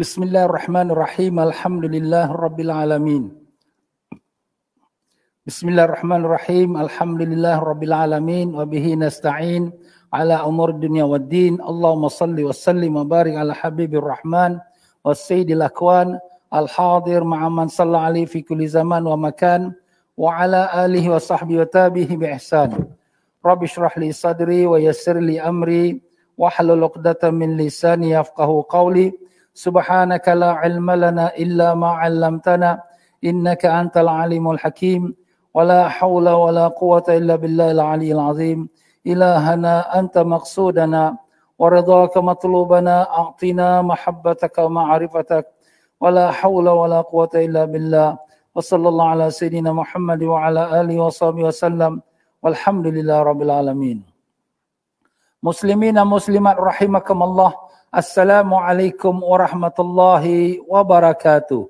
Bismillahirrahmanirrahim. Alhamdulillah Rabbil Alamin. Bismillahirrahmanirrahim. Alhamdulillah Rabbil Alamin. Wabihi nasta'in ala umur dunia wa din. Allahumma salli wa sallim wa barik ala habibir rahman wa sayyidil akwan. Al-hadir ma'aman salla alaihi fi kulli zaman wa makan. Wa ala alihi wa sahbihi wa tabihi bi ihsan. Rabbi syrah li sadri wa yassir li amri. Wa halul uqdatan min lisani yafqahu qawli. سبحانك لا علم لنا إلا ما علمتنا إنك أنت العليم الحكيم ولا حول ولا قوة إلا بالله العلي العظيم إلهنا أنت مقصودنا ورضاك مطلوبنا أعطنا محبتك ومعرفتك ولا حول ولا قوة إلا بالله وصلى الله على سيدنا محمد وعلى آله وصحبه وسلم والحمد لله رب العالمين مسلمين مسلمات رحمكم الله Assalamualaikum warahmatullahi wabarakatuh.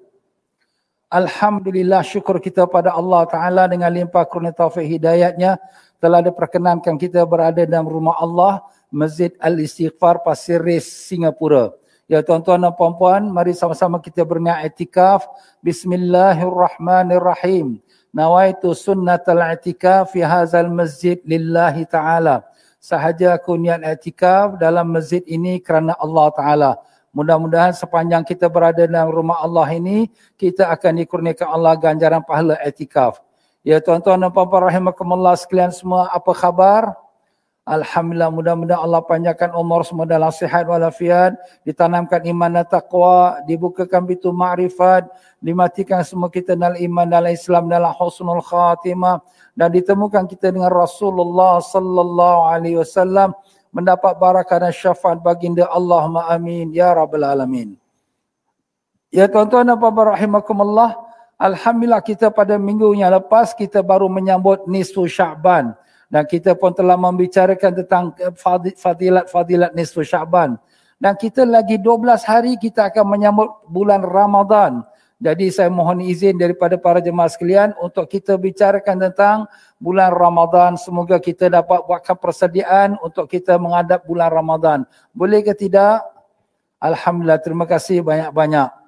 Alhamdulillah syukur kita pada Allah Ta'ala dengan limpah kurnia taufik hidayatnya telah diperkenankan kita berada dalam rumah Allah Masjid Al-Istighfar Pasir Ris Singapura. Ya tuan-tuan dan puan-puan, mari sama-sama kita berniat etikaf. Bismillahirrahmanirrahim. Nawaitu sunnatul etikaf fi hazal masjid lillahi ta'ala sahaja aku niat i'tikaf dalam masjid ini kerana Allah Taala. Mudah-mudahan sepanjang kita berada dalam rumah Allah ini, kita akan dikurniakan Allah ganjaran pahala i'tikaf. Ya tuan-tuan dan puan-puan rahimakumullah sekalian semua, apa khabar? Alhamdulillah mudah-mudahan Allah panjangkan umur semua dalam sihat walafiat, ditanamkan iman dan taqwa, dibukakan pintu ma'rifat, dimatikan semua kita dalam iman dalam Islam dalam husnul khatimah dan ditemukan kita dengan Rasulullah sallallahu alaihi wasallam mendapat barakah dan syafaat baginda Allahumma amin ya rabbal alamin. Ya tuan-tuan dan puan-puan rahimakumullah, alhamdulillah kita pada minggu yang lepas kita baru menyambut nisfu Syaban dan kita pun telah membicarakan tentang fadilat-fadilat nisfu Syaban. Dan kita lagi 12 hari kita akan menyambut bulan Ramadan. Jadi saya mohon izin daripada para jemaah sekalian untuk kita bicarakan tentang bulan Ramadan. Semoga kita dapat buatkan persediaan untuk kita menghadap bulan Ramadan. Boleh ke tidak? Alhamdulillah, terima kasih banyak-banyak.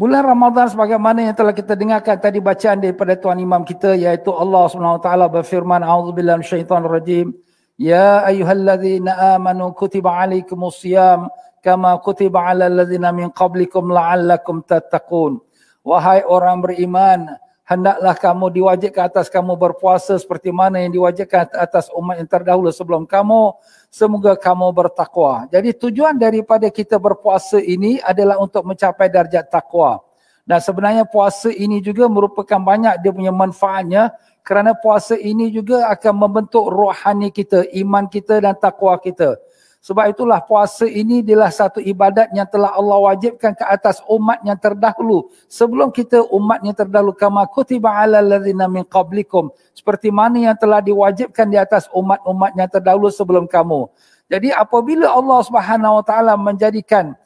Bulan Ramadan sebagaimana yang telah kita dengarkan tadi bacaan daripada tuan imam kita iaitu Allah SWT berfirman a'udzubillahi minasyaitonir rajim. Ya ayyuhalladzina amanu kutiba alaikumusiyam kama kutiba alal ladzina min qablikum la'allakum tattaqun. Wahai orang beriman hendaklah kamu diwajibkan atas kamu berpuasa seperti mana yang diwajibkan atas umat yang terdahulu sebelum kamu semoga kamu bertakwa. Jadi tujuan daripada kita berpuasa ini adalah untuk mencapai darjat takwa. Dan sebenarnya puasa ini juga merupakan banyak dia punya manfaatnya kerana puasa ini juga akan membentuk rohani kita, iman kita dan takwa kita. Sebab itulah puasa ini adalah satu ibadat yang telah Allah wajibkan ke atas umat yang terdahulu. Sebelum kita umat yang terdahulu. Kama kutiba ala ladhina min qablikum. Seperti mana yang telah diwajibkan di atas umat-umat yang terdahulu sebelum kamu. Jadi apabila Allah subhanahu wa ta'ala menjadikan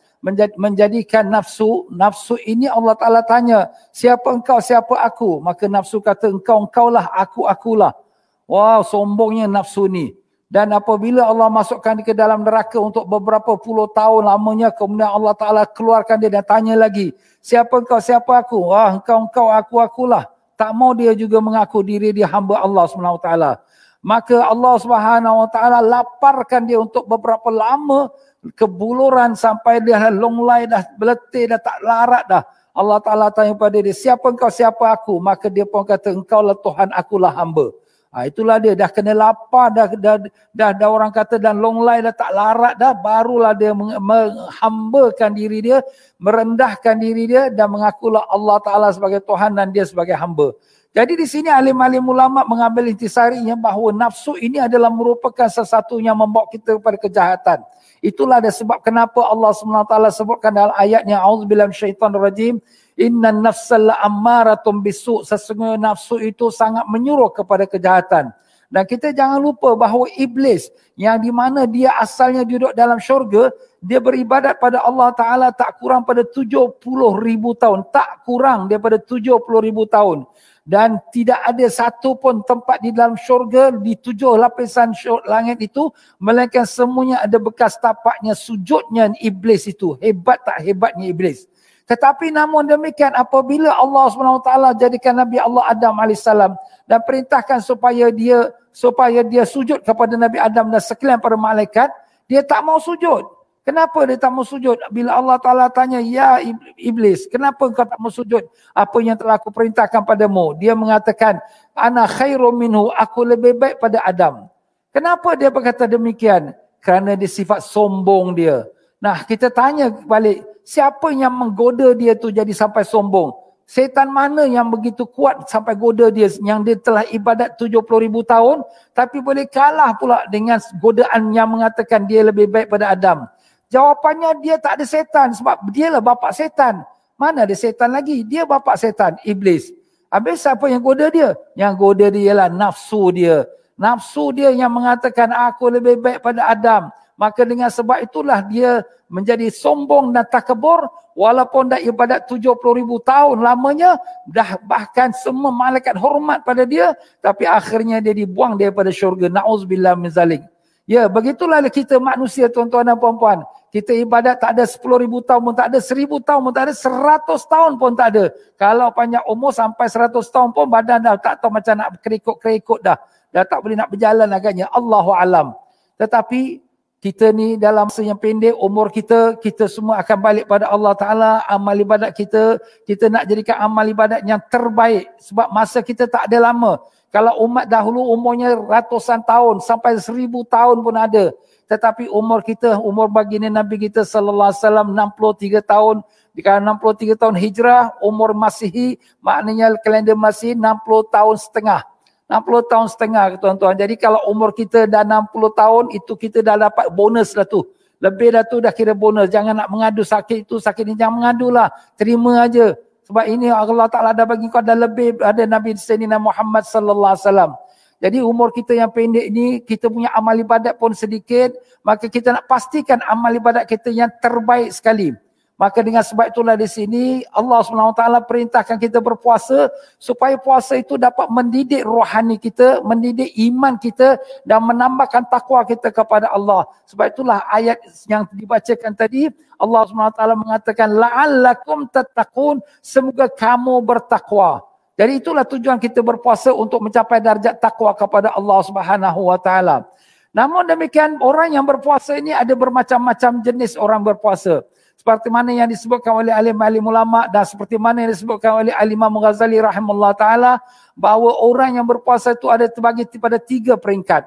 menjadikan nafsu, nafsu ini Allah Ta'ala tanya, siapa engkau, siapa aku? Maka nafsu kata, engkau, engkaulah, aku, akulah. Wow, sombongnya nafsu ni. Dan apabila Allah masukkan dia ke dalam neraka untuk beberapa puluh tahun lamanya, kemudian Allah Ta'ala keluarkan dia dan tanya lagi, siapa engkau, siapa aku? Wah, engkau, engkau, aku, akulah. Tak mau dia juga mengaku diri dia hamba Allah SWT. Maka Allah SWT laparkan dia untuk beberapa lama kebuluran sampai dia dah longlai dah beletih dah tak larat dah. Allah Ta'ala tanya pada dia, siapa engkau, siapa aku? Maka dia pun kata, engkau lah Tuhan, akulah hamba. Ha, itulah dia dah kena lapar dah dah, dah dah orang kata dan long lay dah tak larat dah barulah dia menghambakan diri dia merendahkan diri dia dan mengakulah Allah taala sebagai Tuhan dan dia sebagai hamba. Jadi di sini alim-alim ulama mengambil intisarinya bahawa nafsu ini adalah merupakan sesuatu yang membawa kita kepada kejahatan. Itulah ada sebab kenapa Allah SWT sebutkan dalam ayatnya auzubillahi minasyaitonirrajim Inna nafsal ammaratum bisu. Sesungguhnya nafsu itu sangat menyuruh kepada kejahatan. Dan kita jangan lupa bahawa iblis yang di mana dia asalnya duduk dalam syurga, dia beribadat pada Allah Ta'ala tak kurang pada 70 ribu tahun. Tak kurang daripada 70 ribu tahun. dan tidak ada satu pun tempat di dalam syurga di tujuh lapisan langit itu melainkan semuanya ada bekas tapaknya sujudnya iblis itu hebat tak hebatnya iblis tetapi namun demikian apabila Allah SWT jadikan Nabi Allah Adam AS dan perintahkan supaya dia supaya dia sujud kepada Nabi Adam dan sekalian para malaikat, dia tak mau sujud. Kenapa dia tak mau sujud? Bila Allah Ta'ala tanya, Ya Iblis, kenapa kau tak mau sujud? Apa yang telah aku perintahkan padamu? Dia mengatakan, Ana khairu minhu, aku lebih baik pada Adam. Kenapa dia berkata demikian? Kerana dia sifat sombong dia. Nah, kita tanya balik, siapa yang menggoda dia tu jadi sampai sombong? Setan mana yang begitu kuat sampai goda dia yang dia telah ibadat 70 ribu tahun tapi boleh kalah pula dengan godaan yang mengatakan dia lebih baik pada Adam. Jawapannya dia tak ada setan sebab dia lah bapa setan. Mana ada setan lagi? Dia bapa setan, iblis. Habis siapa yang goda dia? Yang goda dia ialah nafsu dia. Nafsu dia yang mengatakan aku lebih baik pada Adam. Maka dengan sebab itulah dia menjadi sombong dan takabur walaupun dah ibadat 70 ribu tahun lamanya dah bahkan semua malaikat hormat pada dia tapi akhirnya dia dibuang daripada syurga. Na'udzubillah min zalik. Ya begitulah kita manusia tuan-tuan dan puan-puan. Kita ibadat tak ada 10 ribu tahun pun tak ada 1000 tahun pun tak ada 100 tahun pun tak ada. Kalau panjang umur sampai 100 tahun pun badan dah tak tahu macam nak kerikut-kerikut dah. Dah tak boleh nak berjalan agaknya. Allahu alam. Tetapi kita ni dalam masa yang pendek umur kita kita semua akan balik pada Allah Taala. Amal ibadat kita kita nak jadikan amal ibadat yang terbaik. Sebab masa kita tak ada lama. Kalau umat dahulu umurnya ratusan tahun sampai seribu tahun pun ada. Tetapi umur kita umur baginda Nabi kita sallallahu alaihi wasallam 63 tahun. Jika 63 tahun hijrah umur Masihi maknanya kalender Masih 60 tahun setengah 60 tahun setengah tuan-tuan. Jadi kalau umur kita dah 60 tahun itu kita dah dapat bonus lah tu. Lebih dah tu dah kira bonus. Jangan nak mengadu sakit itu, sakit ni jangan mengadu lah. Terima aja. Sebab ini Allah Ta'ala dah bagi kau dah lebih ada Nabi Sayyidina Muhammad sallallahu alaihi wasallam. Jadi umur kita yang pendek ni kita punya amal ibadat pun sedikit, maka kita nak pastikan amal ibadat kita yang terbaik sekali. Maka dengan sebab itulah di sini Allah SWT perintahkan kita berpuasa supaya puasa itu dapat mendidik rohani kita, mendidik iman kita dan menambahkan takwa kita kepada Allah. Sebab itulah ayat yang dibacakan tadi Allah SWT mengatakan la'allakum tattaqun semoga kamu bertakwa. Jadi itulah tujuan kita berpuasa untuk mencapai darjat takwa kepada Allah Subhanahu wa taala. Namun demikian orang yang berpuasa ini ada bermacam-macam jenis orang berpuasa seperti mana yang disebutkan oleh alim-alim ulama dan seperti mana yang disebutkan oleh Al-Imam Ghazali rahimahullah taala bahawa orang yang berpuasa itu ada terbagi pada tiga peringkat.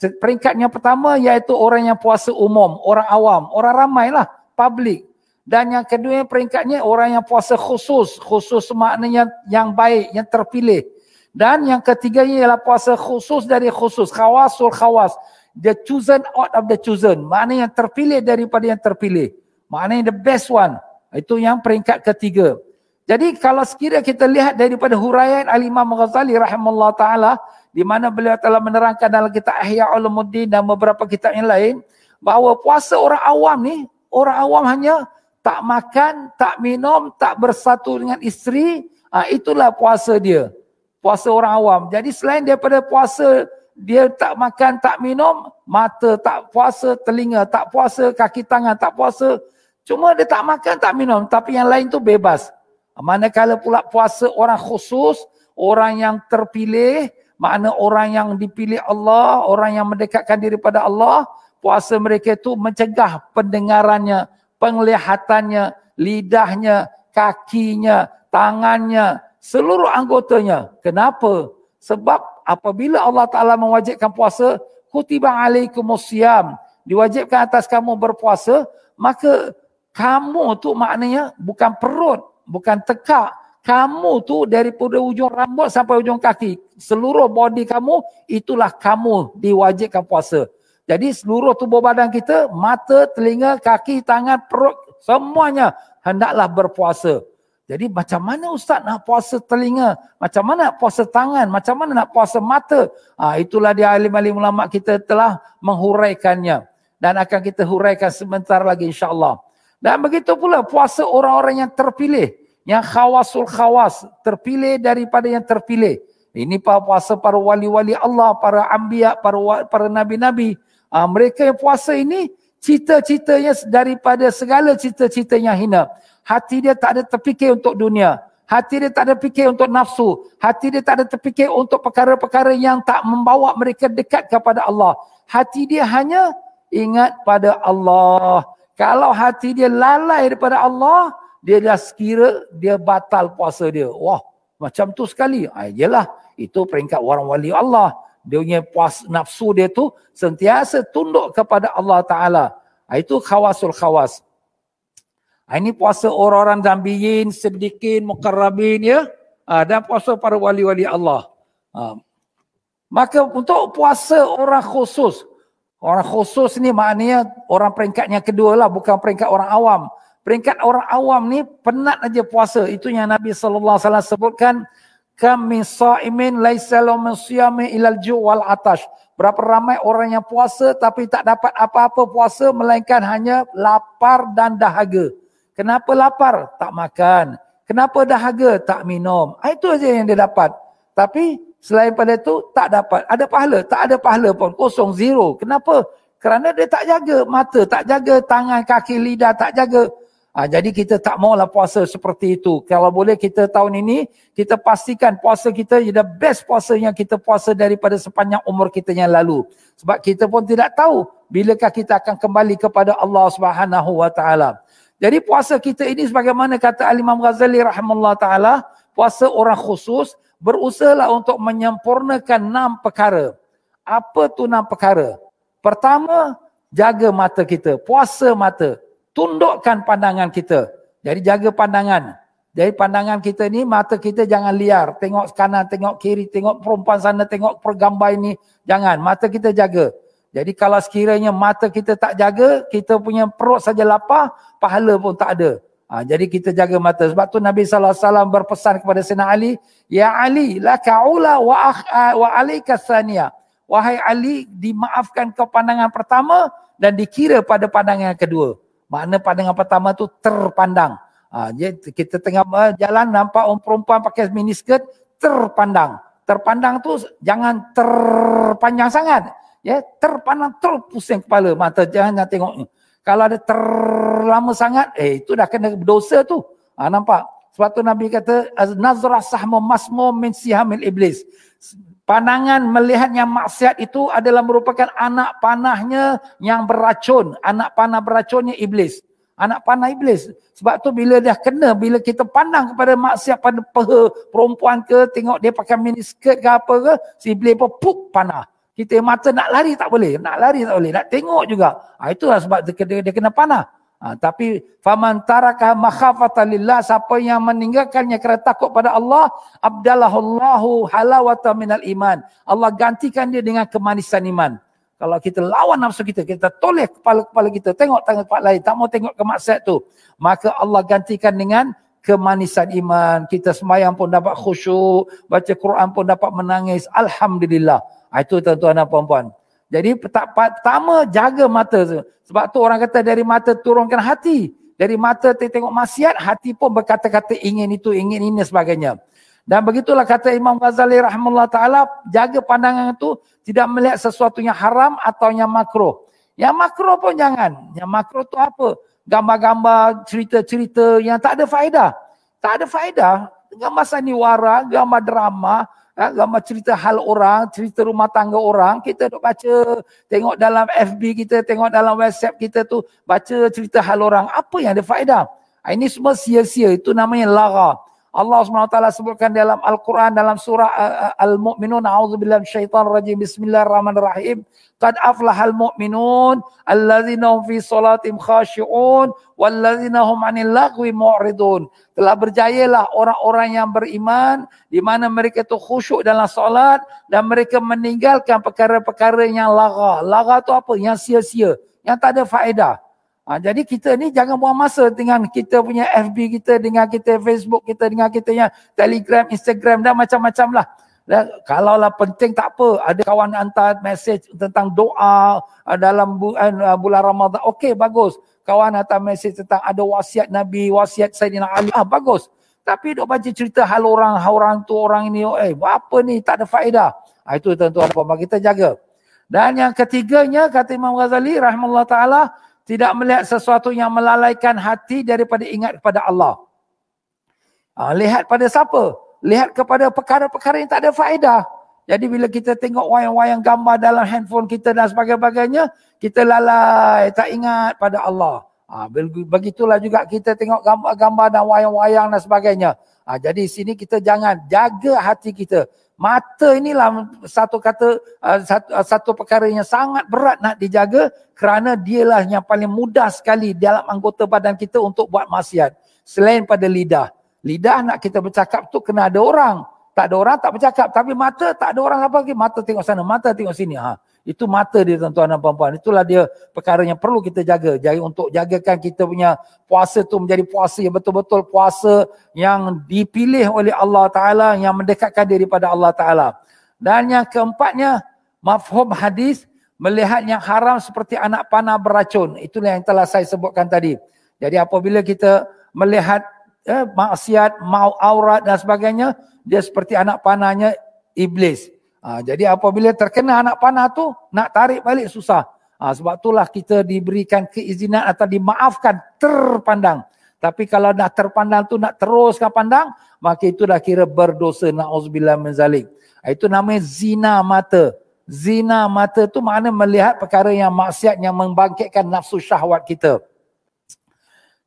Peringkat yang pertama iaitu orang yang puasa umum, orang awam, orang ramailah, public. Dan yang kedua peringkatnya orang yang puasa khusus, khusus maknanya yang baik, yang terpilih. Dan yang ketiganya ialah puasa khusus dari khusus, khawasul khawas. The chosen out of the chosen. Maknanya yang terpilih daripada yang terpilih. Maknanya the best one. Itu yang peringkat ketiga. Jadi kalau sekiranya kita lihat daripada huraian Al-Imam Ghazali rahimahullah ta'ala di mana beliau telah menerangkan dalam kitab Ihya Ulumuddin dan beberapa kitab yang lain bahawa puasa orang awam ni, orang awam hanya tak makan, tak minum, tak bersatu dengan isteri, ha, itulah puasa dia. Puasa orang awam. Jadi selain daripada puasa dia tak makan, tak minum, mata tak puasa, telinga tak puasa, kaki tangan tak puasa, Cuma dia tak makan, tak minum. Tapi yang lain tu bebas. Manakala pula puasa orang khusus, orang yang terpilih, makna orang yang dipilih Allah, orang yang mendekatkan diri pada Allah, puasa mereka itu mencegah pendengarannya, penglihatannya, lidahnya, kakinya, tangannya, seluruh anggotanya. Kenapa? Sebab apabila Allah Ta'ala mewajibkan puasa, kutiba alaikumusiyam, diwajibkan atas kamu berpuasa, maka kamu tu maknanya bukan perut, bukan tekak. Kamu tu daripada ujung rambut sampai ujung kaki. Seluruh body kamu, itulah kamu diwajibkan puasa. Jadi seluruh tubuh badan kita, mata, telinga, kaki, tangan, perut, semuanya hendaklah berpuasa. Jadi macam mana ustaz nak puasa telinga? Macam mana nak puasa tangan? Macam mana nak puasa mata? Ha, itulah dia alim-alim ulama kita telah menghuraikannya. Dan akan kita huraikan sebentar lagi insyaAllah. Dan begitu pula puasa orang-orang yang terpilih. Yang khawasul khawas. Terpilih daripada yang terpilih. Ini puasa para wali-wali Allah, para ambiya, para para nabi-nabi. Ha, mereka yang puasa ini, cita-citanya daripada segala cita-cita yang hina. Hati dia tak ada terfikir untuk dunia. Hati dia tak ada fikir untuk nafsu. Hati dia tak ada terfikir untuk perkara-perkara yang tak membawa mereka dekat kepada Allah. Hati dia hanya ingat pada Allah. Kalau hati dia lalai daripada Allah, dia dah sekira dia batal puasa dia. Wah, macam tu sekali. Ha, yelah, itu peringkat orang wali Allah. Dia punya puas nafsu dia tu sentiasa tunduk kepada Allah Ta'ala. Ha, itu khawasul khawas. Ha, ini puasa orang-orang zambiyin, sedikin, mukarrabin ya. Dan puasa para wali-wali Allah. Maka untuk puasa orang khusus. Orang khusus ni maknanya orang peringkat yang kedua lah. Bukan peringkat orang awam. Peringkat orang awam ni penat aja puasa. Itu yang Nabi SAW sebutkan kam min sa'imin laisa lahu min siyami ilal ju' wal atash. Berapa ramai orang yang puasa tapi tak dapat apa-apa puasa melainkan hanya lapar dan dahaga. Kenapa lapar? Tak makan. Kenapa dahaga? Tak minum. Ah, itu aja yang dia dapat. Tapi selain pada itu tak dapat. Ada pahala? Tak ada pahala pun. Kosong, zero. Kenapa? Kerana dia tak jaga mata, tak jaga tangan, kaki, lidah, tak jaga Ha, jadi kita tak maulah puasa seperti itu. Kalau boleh kita tahun ini, kita pastikan puasa kita the best puasa yang kita puasa daripada sepanjang umur kita yang lalu. Sebab kita pun tidak tahu bilakah kita akan kembali kepada Allah Subhanahu Wa Taala. Jadi puasa kita ini sebagaimana kata Al-Imam Ghazali rahimahullah taala, puasa orang khusus berusahalah untuk menyempurnakan enam perkara. Apa tu enam perkara? Pertama, jaga mata kita, puasa mata tundukkan pandangan kita. Jadi jaga pandangan. Jadi pandangan kita ni, mata kita jangan liar. Tengok kanan, tengok kiri, tengok perempuan sana, tengok pergambar ini. Jangan, mata kita jaga. Jadi kalau sekiranya mata kita tak jaga, kita punya perut saja lapar, pahala pun tak ada. Ha, jadi kita jaga mata. Sebab tu Nabi SAW berpesan kepada Sina Ali, Ya Ali, la ka'ula wa, wa alika thaniya. Wahai Ali, dimaafkan ke pandangan pertama dan dikira pada pandangan kedua. Makna pandangan pertama tu terpandang. Ha, kita tengah jalan nampak orang perempuan pakai miniskirt terpandang. Terpandang tu jangan terpanjang sangat. Ya, terpandang terpusing kepala mata jangan tengok ni. Kalau ada terlama sangat, eh itu dah kena dosa tu. Ha, nampak? Sebab tu Nabi kata nazrah sahmu masmu min sihamil iblis pandangan melihat yang maksiat itu adalah merupakan anak panahnya yang beracun. Anak panah beracunnya iblis. Anak panah iblis. Sebab tu bila dia kena, bila kita pandang kepada maksiat pada peha perempuan ke, tengok dia pakai miniskirt ke apa ke, si iblis pun puk panah. Kita mata nak lari tak boleh. Nak lari tak boleh. Nak tengok juga. Ha, itulah sebab dia, dia, dia kena panah. Ha, tapi faman taraka makhafatan lillah siapa yang meninggalkannya kerana takut pada Allah abdalahullahu halawata minal iman. Allah gantikan dia dengan kemanisan iman. Kalau kita lawan nafsu kita, kita toleh kepala-kepala kita, tengok tangan tempat lain, tak mau tengok kemaksiat tu, maka Allah gantikan dengan kemanisan iman. Kita semayang pun dapat khusyuk, baca Quran pun dapat menangis. Alhamdulillah. Ha, itu tuan-tuan dan puan-puan. Jadi pertama jaga mata tu. Sebab tu orang kata dari mata turunkan hati. Dari mata tengok maksiat, hati pun berkata-kata ingin itu, ingin ini sebagainya. Dan begitulah kata Imam Ghazali rahimahullah ta'ala, jaga pandangan itu tidak melihat sesuatu yang haram atau yang makruh. Yang makruh pun jangan. Yang makruh tu apa? Gambar-gambar, cerita-cerita yang tak ada faedah. Tak ada faedah. Gambar saniwara, gambar drama, Ha, gambar cerita hal orang, cerita rumah tangga orang, kita duk baca, tengok dalam FB kita, tengok dalam WhatsApp kita tu, baca cerita hal orang. Apa yang ada faedah? Ha, ini semua sia-sia, itu namanya lara. Allah SWT sebutkan dalam Al-Quran dalam surah uh, uh, Al-Mu'minun a'udzubillahi minasyaitonir rajim bismillahirrahmanirrahim. Qad aflahal mu'minun allazina hum fi salatihim khashi'un wallazina hum 'anil lagwi mu'ridun. Telah berjayalah orang-orang yang beriman di mana mereka itu khusyuk dalam solat dan mereka meninggalkan perkara-perkara yang lara lara tu apa? Yang sia-sia. Yang tak ada faedah Ha, jadi kita ni jangan buang masa dengan kita punya FB kita, dengan kita Facebook kita, dengan kita yang Telegram, Instagram dan macam-macam lah. Dan lah penting tak apa, ada kawan hantar message tentang doa uh, dalam bulan, uh, bulan Ramadan. Okey, bagus. Kawan hantar message tentang ada wasiat Nabi, wasiat Sayyidina Ali. Ah, bagus. Tapi duk baca cerita hal orang, hal orang tu, orang ini, eh apa ni, tak ada faedah. Ha, itu tuan-tuan dan kita jaga. Dan yang ketiganya, kata Imam Ghazali, rahmatullah ta'ala, tidak melihat sesuatu yang melalaikan hati daripada ingat kepada Allah. Ha, lihat pada siapa? Lihat kepada perkara-perkara yang tak ada faedah. Jadi bila kita tengok wayang-wayang gambar dalam handphone kita dan sebagainya, kita lalai, tak ingat pada Allah. Ha, begitulah juga kita tengok gambar-gambar dan wayang-wayang dan sebagainya. Ha, jadi sini kita jangan jaga hati kita. Mata inilah satu kata uh, satu, uh, satu perkara yang sangat berat nak dijaga kerana dialah yang paling mudah sekali dalam anggota badan kita untuk buat maksiat. Selain pada lidah. Lidah nak kita bercakap tu kena ada orang. Tak ada orang tak bercakap. Tapi mata tak ada orang apa lagi. Mata tengok sana, mata tengok sini. Ha. Itu mata dia tuan-tuan dan puan-puan. Itulah dia perkara yang perlu kita jaga. Jadi untuk jagakan kita punya puasa tu menjadi puasa yang betul-betul puasa yang dipilih oleh Allah Ta'ala yang mendekatkan diri pada Allah Ta'ala. Dan yang keempatnya, mafhum hadis melihat yang haram seperti anak panah beracun. Itulah yang telah saya sebutkan tadi. Jadi apabila kita melihat eh, maksiat, mau aurat dan sebagainya, dia seperti anak panahnya iblis. Ha, jadi apabila terkena anak panah tu, nak tarik balik susah. Ha, sebab itulah kita diberikan keizinan atau dimaafkan terpandang. Tapi kalau dah terpandang tu nak teruskan pandang, maka itu dah kira berdosa. Na'udzubillah menzalik. Ha, itu namanya zina mata. Zina mata tu makna melihat perkara yang maksiat yang membangkitkan nafsu syahwat kita.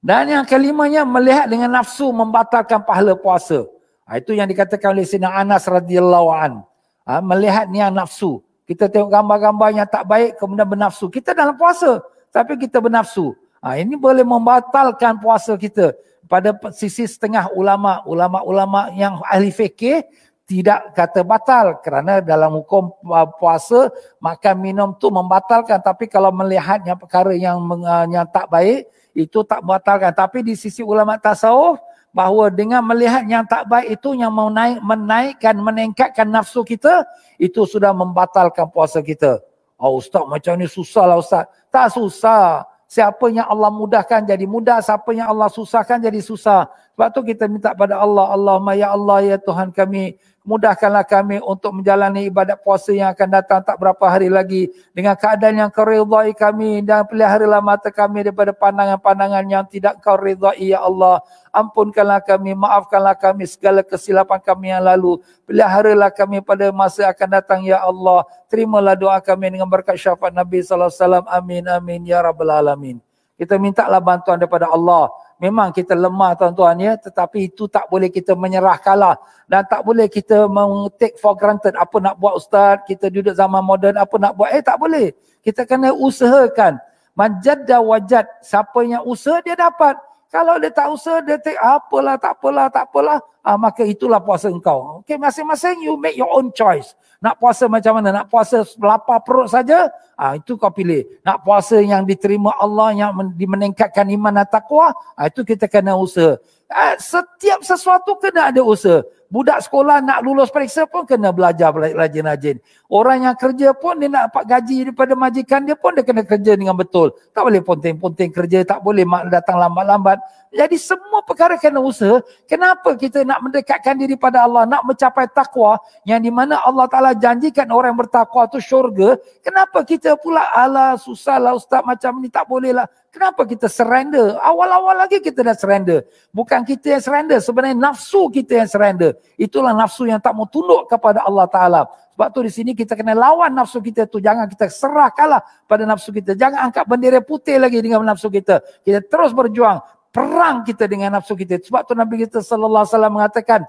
Dan yang kelimanya melihat dengan nafsu membatalkan pahala puasa. Ha, itu yang dikatakan oleh Sina Anas radhiyallahu anhu ha, melihat niat nafsu. Kita tengok gambar-gambar yang tak baik kemudian bernafsu. Kita dalam puasa tapi kita bernafsu. Ha, ini boleh membatalkan puasa kita. Pada sisi setengah ulama, ulama-ulama yang ahli fikih tidak kata batal kerana dalam hukum uh, puasa makan minum tu membatalkan tapi kalau melihatnya perkara yang uh, yang tak baik itu tak membatalkan tapi di sisi ulama tasawuf bahawa dengan melihat yang tak baik itu yang mau naik menaikkan meningkatkan nafsu kita itu sudah membatalkan puasa kita. Oh ustaz macam ni susahlah ustaz. Tak susah. Siapa yang Allah mudahkan jadi mudah, siapa yang Allah susahkan jadi susah. Sebab tu kita minta pada Allah, Allahumma ya Allah ya Tuhan kami, mudahkanlah kami untuk menjalani ibadat puasa yang akan datang tak berapa hari lagi. Dengan keadaan yang kau ridai kami dan peliharalah mata kami daripada pandangan-pandangan yang tidak kau ridai ya Allah. Ampunkanlah kami maafkanlah kami segala kesilapan kami yang lalu. Peliharalah kami pada masa akan datang ya Allah. Terimalah doa kami dengan berkat syafaat Nabi sallallahu alaihi wasallam. Amin amin ya rabbal alamin. Kita mintalah bantuan daripada Allah memang kita lemah tuan-tuan ya. Tetapi itu tak boleh kita menyerah kalah. Dan tak boleh kita take for granted apa nak buat ustaz kita duduk zaman moden apa nak buat. Eh tak boleh. Kita kena usahakan. Manjadda wajad siapa yang usaha dia dapat. Kalau dia tak usaha dia take apalah tak apalah tak apalah. Ah, maka itulah puasa engkau. Okey masing-masing you make your own choice nak puasa macam mana? Nak puasa lapar perut saja? Ah itu kau pilih. Nak puasa yang diterima Allah yang meningkatkan iman dan takwa? Ah itu kita kena usaha. Ah, setiap sesuatu kena ada usaha. Budak sekolah nak lulus periksa pun kena belajar rajin-rajin. Orang yang kerja pun dia nak dapat gaji daripada majikan dia pun dia kena kerja dengan betul. Tak boleh ponting-ponting kerja, tak boleh datang lambat-lambat. Jadi semua perkara kena usaha. Kenapa kita nak mendekatkan diri pada Allah, nak mencapai takwa yang di mana Allah Ta'ala janjikan orang yang bertakwa itu syurga. Kenapa kita pula ala susahlah ustaz macam ni tak boleh lah. Kenapa kita surrender? Awal-awal lagi kita dah surrender. Bukan kita yang surrender, sebenarnya nafsu kita yang surrender. Itulah nafsu yang tak mau tunduk kepada Allah Ta'ala. Sebab tu di sini kita kena lawan nafsu kita tu. Jangan kita serah kalah pada nafsu kita. Jangan angkat bendera putih lagi dengan nafsu kita. Kita terus berjuang perang kita dengan nafsu kita. Sebab tu Nabi kita sallallahu alaihi wasallam mengatakan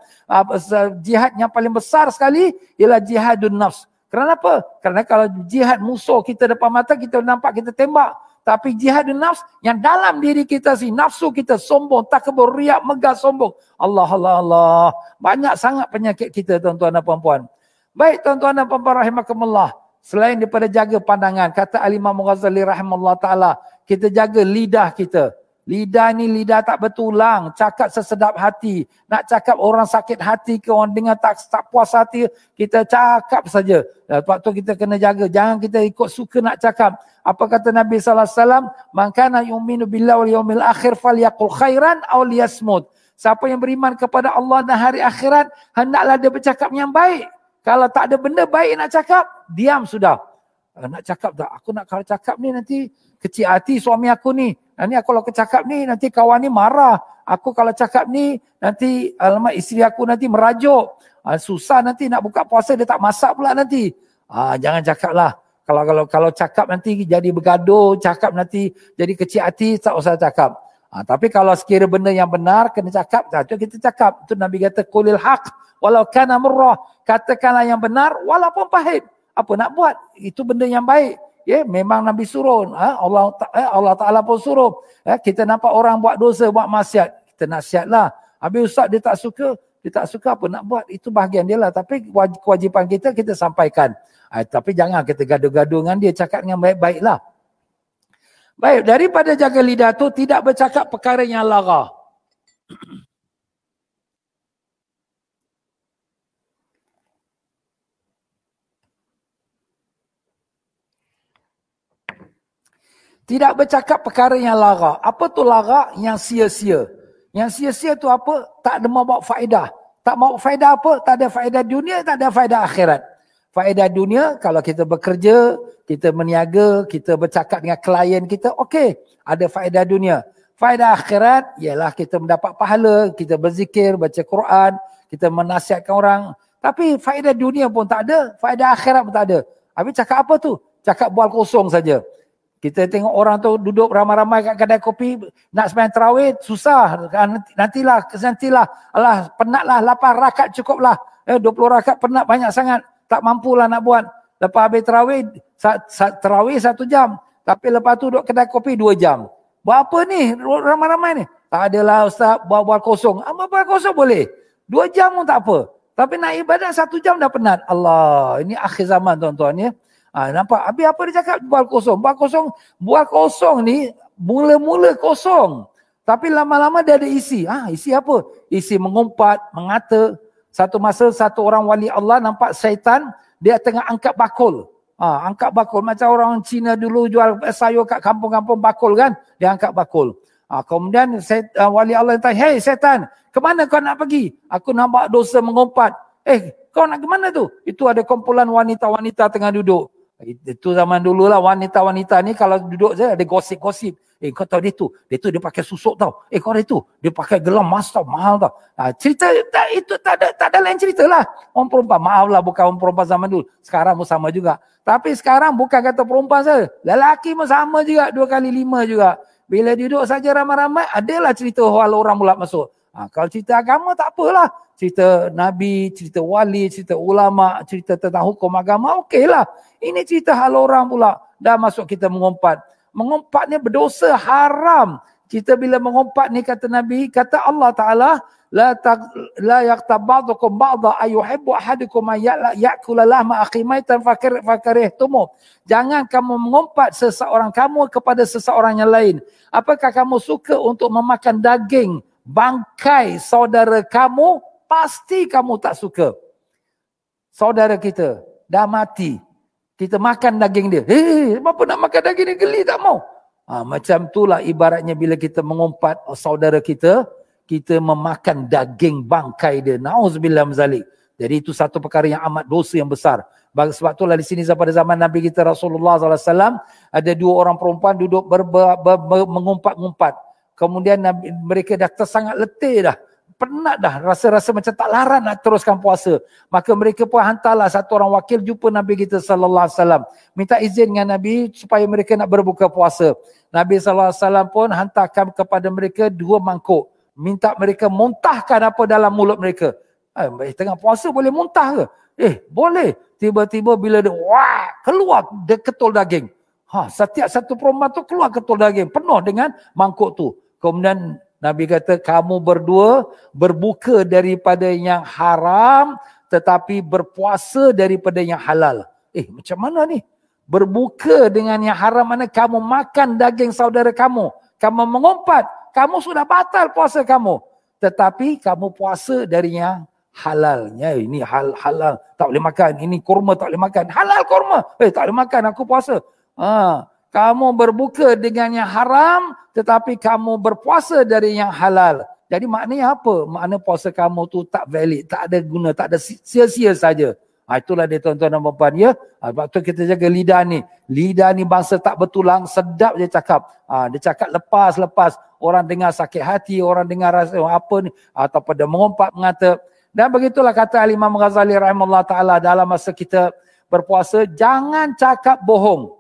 jihad yang paling besar sekali ialah jihadun nafs. Kenapa? Kerana kalau jihad musuh kita depan mata kita nampak kita tembak. Tapi jihadun nafs yang dalam diri kita si nafsu kita sombong, takabur, riak, megah, sombong. Allah Allah Allah. Banyak sangat penyakit kita tuan-tuan dan puan-puan. Baik tuan-tuan dan puan-puan rahimakumullah. Selain daripada jaga pandangan, kata Al-Imam Ghazali rahimahullah ta'ala, kita jaga lidah kita. Lidah ni lidah tak bertulang. Cakap sesedap hati. Nak cakap orang sakit hati ke orang dengar tak, tak puas hati. Kita cakap saja. Sebab tu kita kena jaga. Jangan kita ikut suka nak cakap. Apa kata Nabi SAW? Man kana yu'minu billah wal yawmil akhir fal yakul khairan aw liyasmud. Siapa yang beriman kepada Allah dan hari akhirat, hendaklah dia bercakap yang baik. Kalau tak ada benda baik nak cakap, diam sudah. Uh, nak cakap tak? Aku nak kalau cakap ni nanti kecil hati suami aku ni. Nanti aku kalau cakap ni, nanti kawan ni marah. Aku kalau cakap ni, nanti alamak isteri aku nanti merajuk. Uh, susah nanti nak buka puasa, dia tak masak pula nanti. Uh, jangan cakap lah. Kalau kalau kalau cakap nanti jadi bergaduh, cakap nanti jadi kecil hati, tak usah cakap. Ha, tapi kalau sekira benda yang benar, kena cakap. Itu kita cakap. Itu Nabi kata, kulil haq walau kana murrah. Katakanlah yang benar walaupun pahit. Apa nak buat? Itu benda yang baik. Ya, memang Nabi suruh. Ha, Allah, eh, Allah Ta'ala pun suruh. Ha, kita nampak orang buat dosa, buat maksiat. Kita nasihatlah. Habis ustaz dia tak suka. Dia tak suka apa nak buat. Itu bahagian dia lah. Tapi kewajipan kita, kita sampaikan. Ha, tapi jangan kita gaduh-gaduh dengan dia. Cakap dengan baik-baik lah. Baik, daripada jaga lidah tu tidak bercakap perkara yang lara. Tidak bercakap perkara yang lara. Apa tu lara? Yang sia-sia. Yang sia-sia tu apa? Tak ada mau faedah. Tak mau faedah apa? Tak ada faedah dunia, tak ada faedah akhirat faedah dunia kalau kita bekerja, kita meniaga, kita bercakap dengan klien kita, okey, ada faedah dunia. Faedah akhirat ialah kita mendapat pahala, kita berzikir, baca Quran, kita menasihatkan orang. Tapi faedah dunia pun tak ada, faedah akhirat pun tak ada. Habis cakap apa tu? Cakap bual kosong saja. Kita tengok orang tu duduk ramai-ramai kat kedai kopi, nak sembahyang tarawih, susah. Nantilah, nantilah. Alah, penatlah, lapar rakat cukuplah. Eh, 20 rakat penat banyak sangat tak mampulah nak buat. Lepas habis terawih, terawih satu jam. Tapi lepas tu duduk kedai kopi dua jam. Buat apa ni ramai-ramai ni? Tak adalah Ustaz buat-buat kosong. Apa buat kosong boleh? Dua jam pun tak apa. Tapi nak ibadat satu jam dah penat. Allah, ini akhir zaman tuan-tuan ya. Ha, nampak? Habis apa dia cakap? Buat kosong. Buat kosong. Buat kosong ni mula-mula kosong. Tapi lama-lama dia ada isi. Ah, ha, isi apa? Isi mengumpat, mengata, satu masa satu orang wali Allah nampak syaitan dia tengah angkat bakul. Ha, angkat bakul macam orang Cina dulu jual sayur kat kampung-kampung bakul kan. Dia angkat bakul. Ha, kemudian set, uh, wali Allah tanya, hey syaitan, ke mana kau nak pergi? Aku nampak dosa mengumpat. Eh, kau nak ke mana tu? Itu ada kumpulan wanita-wanita tengah duduk. Itu zaman dulu lah wanita-wanita ni kalau duduk je ada gosip-gosip. Eh kau tahu dia tu, dia tu dia pakai susuk tau. Eh kau dia tu, dia pakai gelang emas tau, mahal tau. Ha, cerita tak, itu tak ada, tak ada lain cerita lah. Orang perempuan, maaf lah bukan orang perempuan zaman dulu. Sekarang pun sama juga. Tapi sekarang bukan kata perempuan saja. Lelaki pun sama juga, dua kali lima juga. Bila duduk saja ramai-ramai, adalah cerita hal orang pula masuk. Ha, kalau cerita agama tak apalah. Cerita Nabi, cerita wali, cerita ulama, cerita tentang hukum agama, okeylah. Ini cerita hal orang pula. Dah masuk kita mengumpat mengumpat ni berdosa haram. Kita bila mengumpat ni kata Nabi, kata Allah Taala, la ta, la yaqtabadukum ba'dha ayuhibbu ahadukum ay ya'kula lahma akhi maitan fakir fakarihtum. Jangan kamu mengumpat seseorang kamu kepada seseorang yang lain. Apakah kamu suka untuk memakan daging bangkai saudara kamu? Pasti kamu tak suka. Saudara kita dah mati. Kita makan daging dia. Hei, apa nak makan daging dia? Geli tak mau. Ha, macam itulah ibaratnya bila kita mengumpat oh, saudara kita, kita memakan daging bangkai dia. Na'udzubillah mzalik. Jadi itu satu perkara yang amat dosa yang besar. Sebab itulah di sini pada zaman Nabi kita Rasulullah SAW, ada dua orang perempuan duduk ber, ber, ber, ber, mengumpat-ngumpat. Kemudian Nabi, mereka dah tersangat letih dah penat dah. Rasa-rasa macam tak larat nak teruskan puasa. Maka mereka pun hantarlah satu orang wakil jumpa Nabi kita sallallahu alaihi wasallam. Minta izin dengan Nabi supaya mereka nak berbuka puasa. Nabi sallallahu alaihi wasallam pun hantarkan kepada mereka dua mangkuk. Minta mereka muntahkan apa dalam mulut mereka. Eh tengah puasa boleh muntah ke? Eh boleh. Tiba-tiba bila dia wah keluar dia ketul daging. Ha setiap satu perempuan tu keluar ketul daging. Penuh dengan mangkuk tu. Kemudian Nabi kata kamu berdua berbuka daripada yang haram tetapi berpuasa daripada yang halal. Eh macam mana ni? Berbuka dengan yang haram mana kamu makan daging saudara kamu. Kamu mengumpat. Kamu sudah batal puasa kamu. Tetapi kamu puasa dari yang halal. Ya, ini hal halal. Tak boleh makan. Ini kurma tak boleh makan. Halal kurma. Eh tak boleh makan. Aku puasa. Ha kamu berbuka dengan yang haram tetapi kamu berpuasa dari yang halal. Jadi maknanya apa? Makna puasa kamu tu tak valid, tak ada guna, tak ada sia-sia saja. Ha, itulah dia tuan-tuan dan puan ya. Ha, sebab tu kita jaga lidah ni. Lidah ni bangsa tak bertulang, sedap dia cakap. Ha, dia cakap lepas-lepas orang dengar sakit hati, orang dengar rasa apa ni. Atau pada mengumpat mengata. Dan begitulah kata Al-Imam Ghazali rahimahullah ta'ala dalam masa kita berpuasa. Jangan cakap bohong.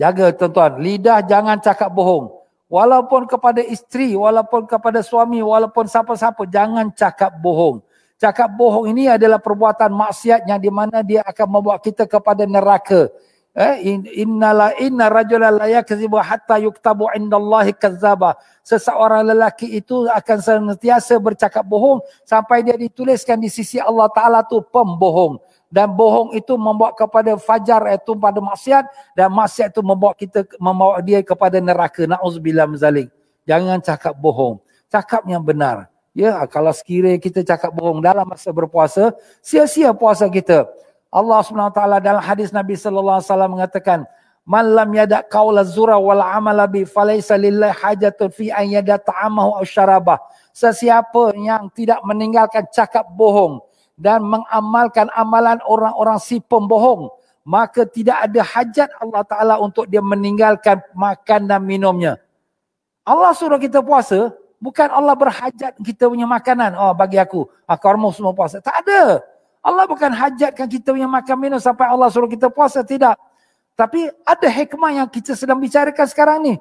Jaga tuan-tuan. Lidah jangan cakap bohong. Walaupun kepada isteri, walaupun kepada suami, walaupun siapa-siapa, jangan cakap bohong. Cakap bohong ini adalah perbuatan maksiat yang di mana dia akan membawa kita kepada neraka. Eh, innala inna rajula la yakzibu hatta yuktabu indallahi kazzaba. Seseorang lelaki itu akan senantiasa bercakap bohong sampai dia dituliskan di sisi Allah Taala tu pembohong dan bohong itu membawa kepada fajar itu pada maksiat. Dan maksiat itu membawa kita membawa dia kepada neraka. Naudzubillah mzalik jangan cakap bohong. Cakap yang benar. Ya kalau sekiranya kita cakap bohong dalam masa berpuasa sia-sia puasa kita. Allah SWT dalam hadis Nabi sallallahu alaihi wasallam mengatakan man lam yada qaula zura wal amala bi falaysa lillahi hajatun fi an yada ta'amahu aw syarabah. Sesiapa yang tidak meninggalkan cakap bohong dan mengamalkan amalan orang-orang si pembohong. Maka tidak ada hajat Allah Taala untuk dia meninggalkan makan dan minumnya. Allah suruh kita puasa bukan Allah berhajat kita punya makanan. Oh bagi aku aku ah, kamu semua puasa. Tak ada. Allah bukan hajatkan kita punya makan minum sampai Allah suruh kita puasa tidak. Tapi ada hikmah yang kita sedang bicarakan sekarang ni.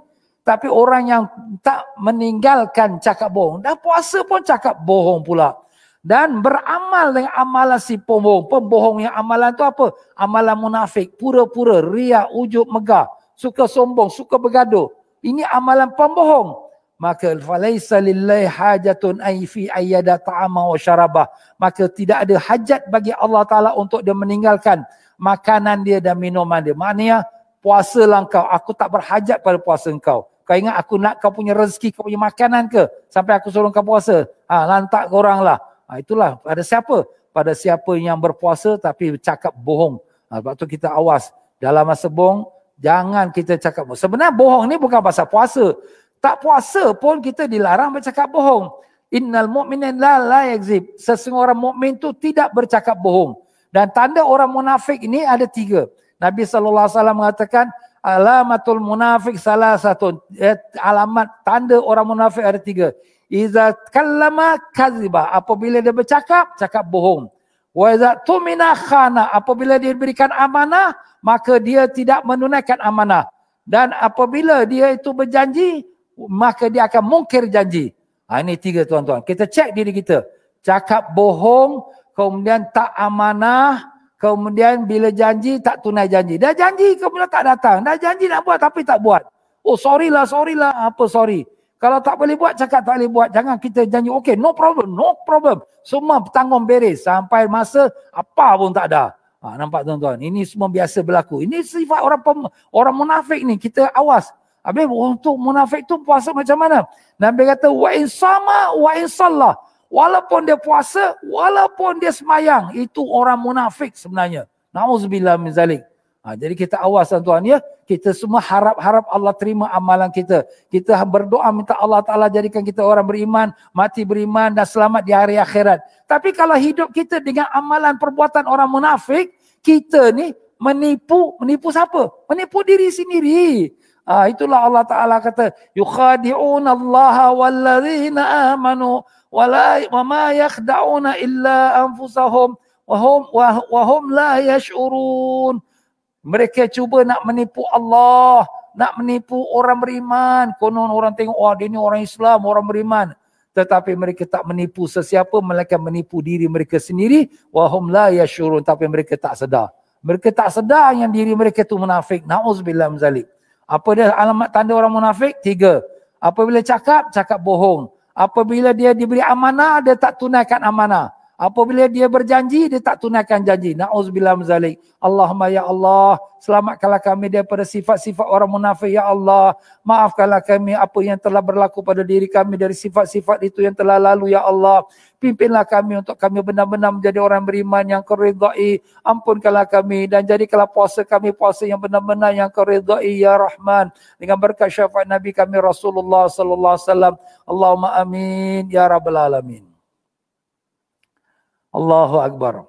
Tapi orang yang tak meninggalkan cakap bohong dan puasa pun cakap bohong pula dan beramal dengan amalan si pembohong. Pembohong yang amalan tu apa? Amalan munafik, pura-pura, riak, ujub, megah, suka sombong, suka bergaduh. Ini amalan pembohong. Maka falaisa lillahi hajatun ay fi ayyada ta'ama wa syarabah. Maka tidak ada hajat bagi Allah Taala untuk dia meninggalkan makanan dia dan minuman dia. Maknanya puasa lah kau. Aku tak berhajat pada puasa kau. Kau ingat aku nak kau punya rezeki, kau punya makanan ke? Sampai aku suruh kau puasa. Ha, lantak korang lah. Ha, itulah pada siapa? Pada siapa yang berpuasa tapi cakap bohong. Ha, sebab tu kita awas. Dalam masa bohong, jangan kita cakap bohong. Sebenarnya bohong ni bukan pasal puasa. Tak puasa pun kita dilarang bercakap bohong. Innal mu'minin la la yakzib. Sesungguhnya orang mukmin tu tidak bercakap bohong. Dan tanda orang munafik ini ada tiga. Nabi SAW mengatakan, alamatul munafik salah satu. Eh, alamat tanda orang munafik ada tiga. Iza kallama kaziba. Apabila dia bercakap, cakap bohong. Wa iza tumina khana. Apabila dia diberikan amanah, maka dia tidak menunaikan amanah. Dan apabila dia itu berjanji, maka dia akan mungkir janji. Ha, ini tiga tuan-tuan. Kita cek diri kita. Cakap bohong, kemudian tak amanah, kemudian bila janji tak tunai janji. Dah janji kemudian tak datang. Dah janji nak buat tapi tak buat. Oh sorry lah, sorry lah. Apa sorry? Kalau tak boleh buat, cakap tak boleh buat. Jangan kita janji, okay, no problem, no problem. Semua tanggung beres sampai masa apa pun tak ada. Ha, nampak tuan-tuan, ini semua biasa berlaku. Ini sifat orang pem, orang munafik ni, kita awas. Habis untuk munafik tu puasa macam mana? Nabi kata, wa in sama, wa in salah. Walaupun dia puasa, walaupun dia semayang, itu orang munafik sebenarnya. Na'udzubillah min zalik. Ha, jadi kita awas tuan-tuan ya. Kita semua harap-harap Allah terima amalan kita. Kita berdoa minta Allah Ta'ala jadikan kita orang beriman, mati beriman dan selamat di hari akhirat. Tapi kalau hidup kita dengan amalan perbuatan orang munafik, kita ni menipu, menipu siapa? Menipu diri sendiri. Ha, itulah Allah Ta'ala kata, يُخَادِعُونَ اللَّهَ وَالَّذِينَ آمَنُوا وَمَا يَخْدَعُونَ إِلَّا أَنفُسَهُمْ وَهُمْ, وَهُمْ لَا يَشْعُرُونَ mereka cuba nak menipu Allah, nak menipu orang beriman. Konon orang tengok, wah dia ni orang Islam, orang beriman. Tetapi mereka tak menipu sesiapa, mereka menipu diri mereka sendiri. Wahum la yashurun, tapi mereka tak sedar. Mereka tak sedar yang diri mereka tu munafik. Na'udzubillah mzalik. Apa dia alamat tanda orang munafik? Tiga. Apabila cakap, cakap bohong. Apabila dia diberi amanah, dia tak tunaikan amanah. Apabila dia berjanji, dia tak tunaikan janji. Na'udzubillah mazalik. Allahumma ya Allah, selamatkanlah kami daripada sifat-sifat orang munafik. Ya Allah, maafkanlah kami apa yang telah berlaku pada diri kami dari sifat-sifat itu yang telah lalu. Ya Allah, pimpinlah kami untuk kami benar-benar menjadi orang beriman yang keridai. Ampunkanlah kami dan jadikanlah puasa kami puasa yang benar-benar yang keridai. Ya Rahman. Dengan berkat syafaat Nabi kami Rasulullah sallallahu alaihi wasallam. Allahumma amin. Ya Rabbal Alamin. Allahu Akbar.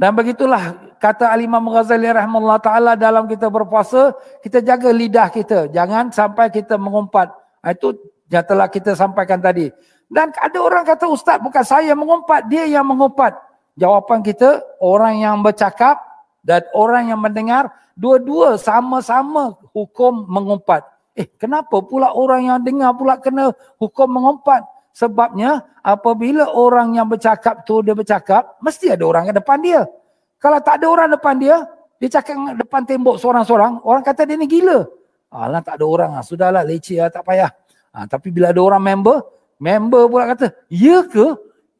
Dan begitulah kata Al-Imam Ghazali rahimahullah ta'ala dalam kita berpuasa, kita jaga lidah kita. Jangan sampai kita mengumpat. Ah, itu yang telah kita sampaikan tadi. Dan ada orang kata, Ustaz bukan saya mengumpat, dia yang mengumpat. Jawapan kita, orang yang bercakap dan orang yang mendengar, dua-dua sama-sama hukum mengumpat. Eh kenapa pula orang yang dengar pula kena hukum mengumpat? Sebabnya apabila orang yang bercakap tu dia bercakap, mesti ada orang ke depan dia. Kalau tak ada orang depan dia, dia cakap depan tembok seorang-seorang, orang kata dia ni gila. Alah tak ada orang, ah, sudahlah leceh lah, tak payah. Ha, tapi bila ada orang member, member pula kata, ya ke?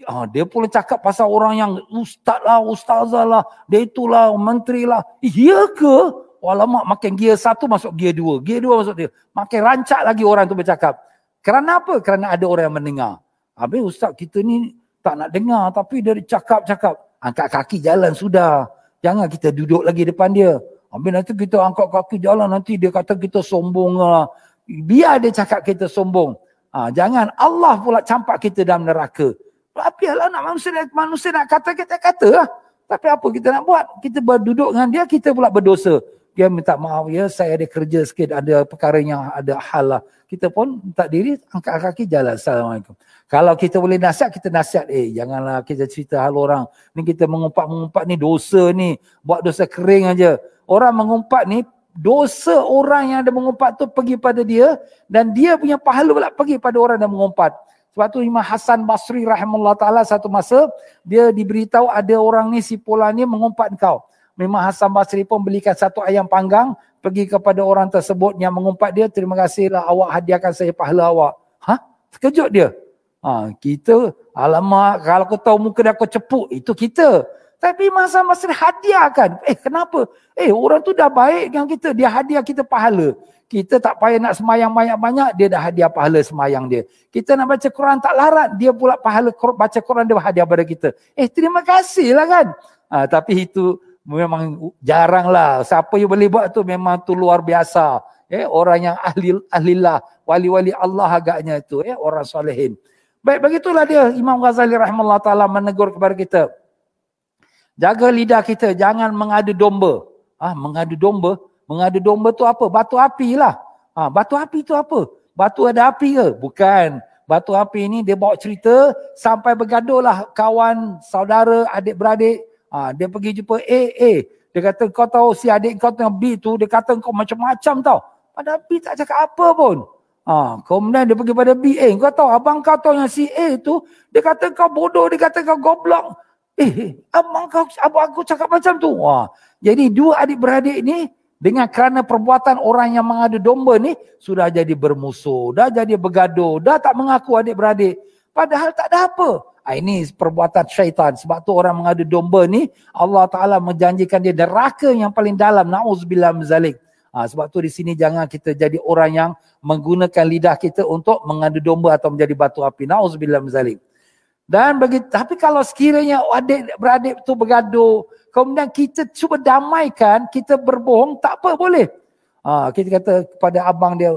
Ha, dia pula cakap pasal orang yang ustaz lah, ustazah lah, dia itulah, menteri lah. Ya ke? Walamak makin gear satu masuk gear dua. Gear dua masuk dia. Makin rancak lagi orang tu bercakap. Kerana apa? Kerana ada orang yang mendengar. Habis ustaz kita ni tak nak dengar tapi dia cakap-cakap. Angkat kaki jalan sudah. Jangan kita duduk lagi depan dia. Habis nanti kita angkat kaki jalan nanti dia kata kita sombong lah. Biar dia cakap kita sombong. Ha, jangan Allah pula campak kita dalam neraka. Tapi lah nak manusia, manusia nak kata kita kata lah. Tapi apa kita nak buat? Kita berduduk dengan dia, kita pula berdosa dia minta maaf ya saya ada kerja sikit ada perkara yang ada hal lah. Kita pun minta diri angkat kaki jalan. Assalamualaikum. Kalau kita boleh nasihat kita nasihat. Eh janganlah kita cerita hal orang. Ni kita mengumpat-mengumpat ni dosa ni. Buat dosa kering aja. Orang mengumpat ni dosa orang yang ada mengumpat tu pergi pada dia dan dia punya pahala pula pergi pada orang yang mengumpat. Sebab tu Imam Hasan Basri rahimahullah taala satu masa dia diberitahu ada orang ni si pula ni mengumpat kau Memang Hasan Basri pun belikan satu ayam panggang pergi kepada orang tersebut yang mengumpat dia terima kasihlah awak hadiahkan saya pahala awak. Ha? Terkejut dia. Ha, kita alamak kalau aku tahu muka dia aku cepuk itu kita. Tapi Hasan Basri hadiahkan. Eh kenapa? Eh orang tu dah baik dengan kita. Dia hadiah kita pahala. Kita tak payah nak semayang banyak-banyak. Dia dah hadiah pahala semayang dia. Kita nak baca Quran tak larat. Dia pula pahala baca Quran dia hadiah pada kita. Eh terima kasih lah kan. Ha, tapi itu memang jarang lah. Siapa yang boleh buat tu memang tu luar biasa. Eh, orang yang ahli ahlilah, wali-wali Allah agaknya itu, eh, orang solehin. Baik, begitulah dia Imam Ghazali rahimahullah ta'ala menegur kepada kita. Jaga lidah kita, jangan mengadu domba. Ah, mengadu domba? Mengadu domba tu apa? Batu api lah. Ah, batu api tu apa? Batu ada api ke? Bukan. Batu api ni dia bawa cerita sampai bergaduh lah kawan, saudara, adik-beradik Ha, dia pergi jumpa A, A. Dia kata kau tahu si adik kau tengah B tu, dia kata kau macam-macam tau. Padahal B tak cakap apa pun. Ha, kemudian dia pergi pada B, A. Kau tahu abang kau tahu yang si A tu, dia kata kau bodoh, dia kata kau goblok. Eh, eh abang kau, abang aku cakap macam tu. Ha, jadi dua adik-beradik ni, dengan kerana perbuatan orang yang mengadu domba ni, sudah jadi bermusuh, dah jadi bergaduh, dah tak mengaku adik-beradik. Padahal tak ada apa. Ha, ini perbuatan syaitan. Sebab tu orang mengadu domba ni, Allah Ta'ala menjanjikan dia neraka yang paling dalam. Na'udzubillah mzalik. Ha, sebab tu di sini jangan kita jadi orang yang menggunakan lidah kita untuk mengadu domba atau menjadi batu api. Na'udzubillah mzalik. Dan bagi, tapi kalau sekiranya adik beradik tu bergaduh, kemudian kita cuba damaikan, kita berbohong, tak apa boleh. Ha, kita kata kepada abang dia,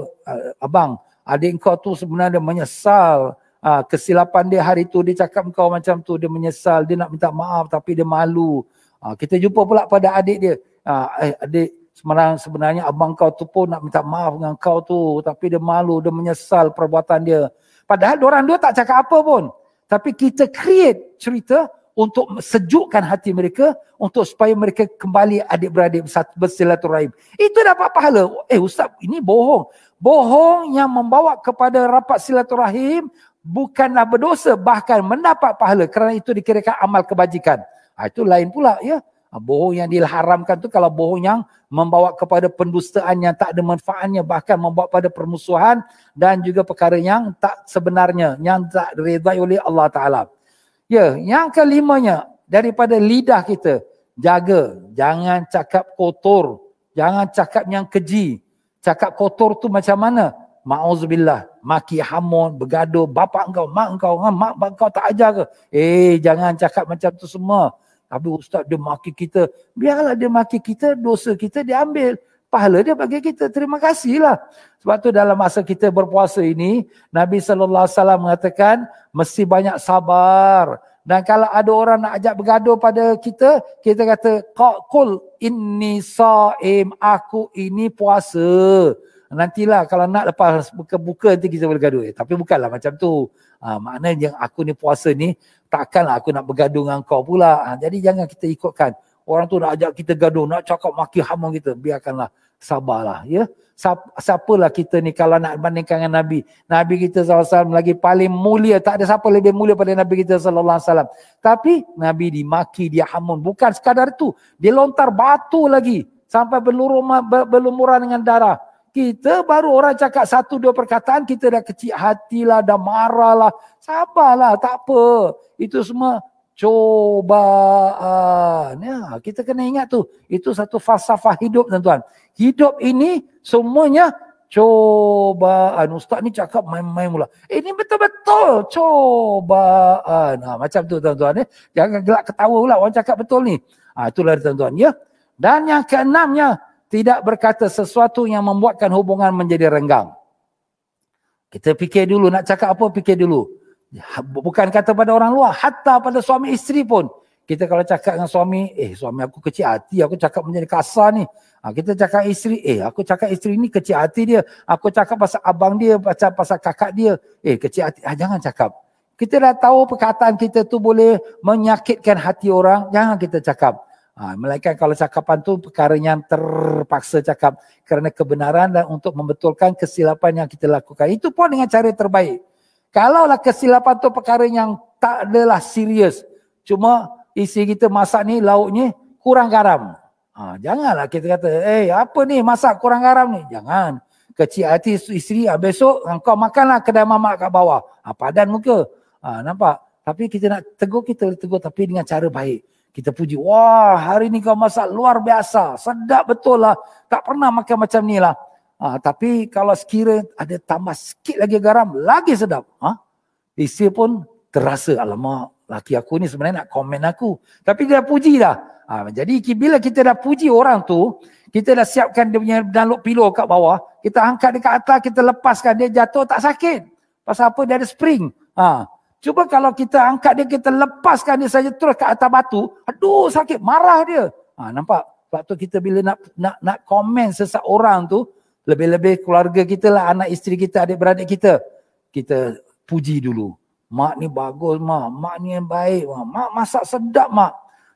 abang, adik kau tu sebenarnya menyesal ha, kesilapan dia hari tu dia cakap kau macam tu dia menyesal dia nak minta maaf tapi dia malu ha, kita jumpa pula pada adik dia ha, eh adik sebenarnya sebenarnya abang kau tu pun nak minta maaf dengan kau tu tapi dia malu dia menyesal perbuatan dia padahal orang dua tak cakap apa pun tapi kita create cerita untuk sejukkan hati mereka untuk supaya mereka kembali adik-beradik bersilaturahim. Itu dapat pahala. Eh ustaz, ini bohong. Bohong yang membawa kepada rapat silaturahim bukanlah berdosa bahkan mendapat pahala kerana itu dikirakan amal kebajikan. Ha, itu lain pula ya. Ha, bohong yang diharamkan tu kalau bohong yang membawa kepada pendustaan yang tak ada manfaatnya bahkan membawa pada permusuhan dan juga perkara yang tak sebenarnya yang tak diredai oleh Allah Taala. Ya, yang kelimanya daripada lidah kita jaga jangan cakap kotor, jangan cakap yang keji. Cakap kotor tu macam mana? Ma'uzubillah, maki hamun, bergaduh, bapa engkau, mak engkau, ha, mak engkau tak ajar ke? Eh, jangan cakap macam tu semua. Tapi ustaz dia maki kita, biarlah dia maki kita, dosa kita diambil pahala dia bagi kita. Terima kasihlah. Sebab tu dalam masa kita berpuasa ini, Nabi SAW mengatakan, mesti banyak sabar. Dan kalau ada orang nak ajak bergaduh pada kita, kita kata, Qul inni sa'im, aku ini puasa. Nantilah kalau nak lepas buka-buka nanti kita boleh gaduh. Eh, tapi bukanlah macam tu. Ha, maknanya yang aku ni puasa ni, takkanlah aku nak bergaduh dengan kau pula. Ha, jadi jangan kita ikutkan. Orang tu nak ajak kita gaduh, nak cakap maki hamon kita. Biarkanlah sabarlah ya siapalah kita ni kalau nak bandingkan dengan nabi nabi kita SAW lagi paling mulia tak ada siapa lebih mulia pada nabi kita SAW tapi nabi dimaki dia hamun bukan sekadar itu dia lontar batu lagi sampai berlumuran dengan darah kita baru orang cakap satu dua perkataan kita dah kecil hatilah dah marahlah sabarlah tak apa itu semua cobaan. Ya, kita kena ingat tu. Itu satu falsafah hidup tuan-tuan. Hidup ini semuanya cobaan. Ustaz ni cakap main-main mula. Eh, ini betul-betul cobaan. Ha, macam tu tuan-tuan. Eh. Jangan gelak ketawa pula orang cakap betul ni. Ha, itulah tuan-tuan. Ya. Dan yang keenamnya, tidak berkata sesuatu yang membuatkan hubungan menjadi renggang. Kita fikir dulu, nak cakap apa, fikir dulu. Ya, bukan kata pada orang luar, hatta pada suami isteri pun. Kita kalau cakap dengan suami, eh suami aku kecil hati, aku cakap menjadi kasar ni. Ha, kita cakap isteri, eh aku cakap isteri ni kecil hati dia. Aku cakap pasal abang dia, pasal, pasal kakak dia. Eh kecil hati, ha, jangan cakap. Kita dah tahu perkataan kita tu boleh menyakitkan hati orang, jangan kita cakap. Ha, melainkan kalau cakapan tu perkara yang terpaksa cakap kerana kebenaran dan untuk membetulkan kesilapan yang kita lakukan. Itu pun dengan cara terbaik. Kalaulah kesilapan tu perkara yang tak adalah serius. Cuma isi kita masak ni lauknya kurang garam. Ha, janganlah kita kata, eh apa ni masak kurang garam ni? Jangan. Kecil hati isteri, ha, besok kau makanlah kedai mamak kat bawah. Ha, padan muka. Ha, nampak? Tapi kita nak tegur, kita boleh tegur tapi dengan cara baik. Kita puji, wah hari ni kau masak luar biasa. Sedap betul lah. Tak pernah makan macam ni lah. Ha, tapi kalau sekira ada tambah sikit lagi garam, lagi sedap. Ha? Isteri pun terasa, alamak, laki aku ni sebenarnya nak komen aku. Tapi dia dah puji dah. Ha, jadi bila kita dah puji orang tu, kita dah siapkan dia punya download pillow kat bawah, kita angkat dia kat atas, kita lepaskan dia jatuh tak sakit. Pasal apa? Dia ada spring. Ha. Cuba kalau kita angkat dia, kita lepaskan dia saja terus kat atas batu, aduh sakit, marah dia. Ha, nampak? Sebab tu kita bila nak nak nak komen seseorang tu, lebih-lebih keluarga kita lah, anak isteri kita, adik-beradik kita. Kita puji dulu. Mak ni bagus, mak. Mak ni yang baik, mak. Mak masak sedap, mak.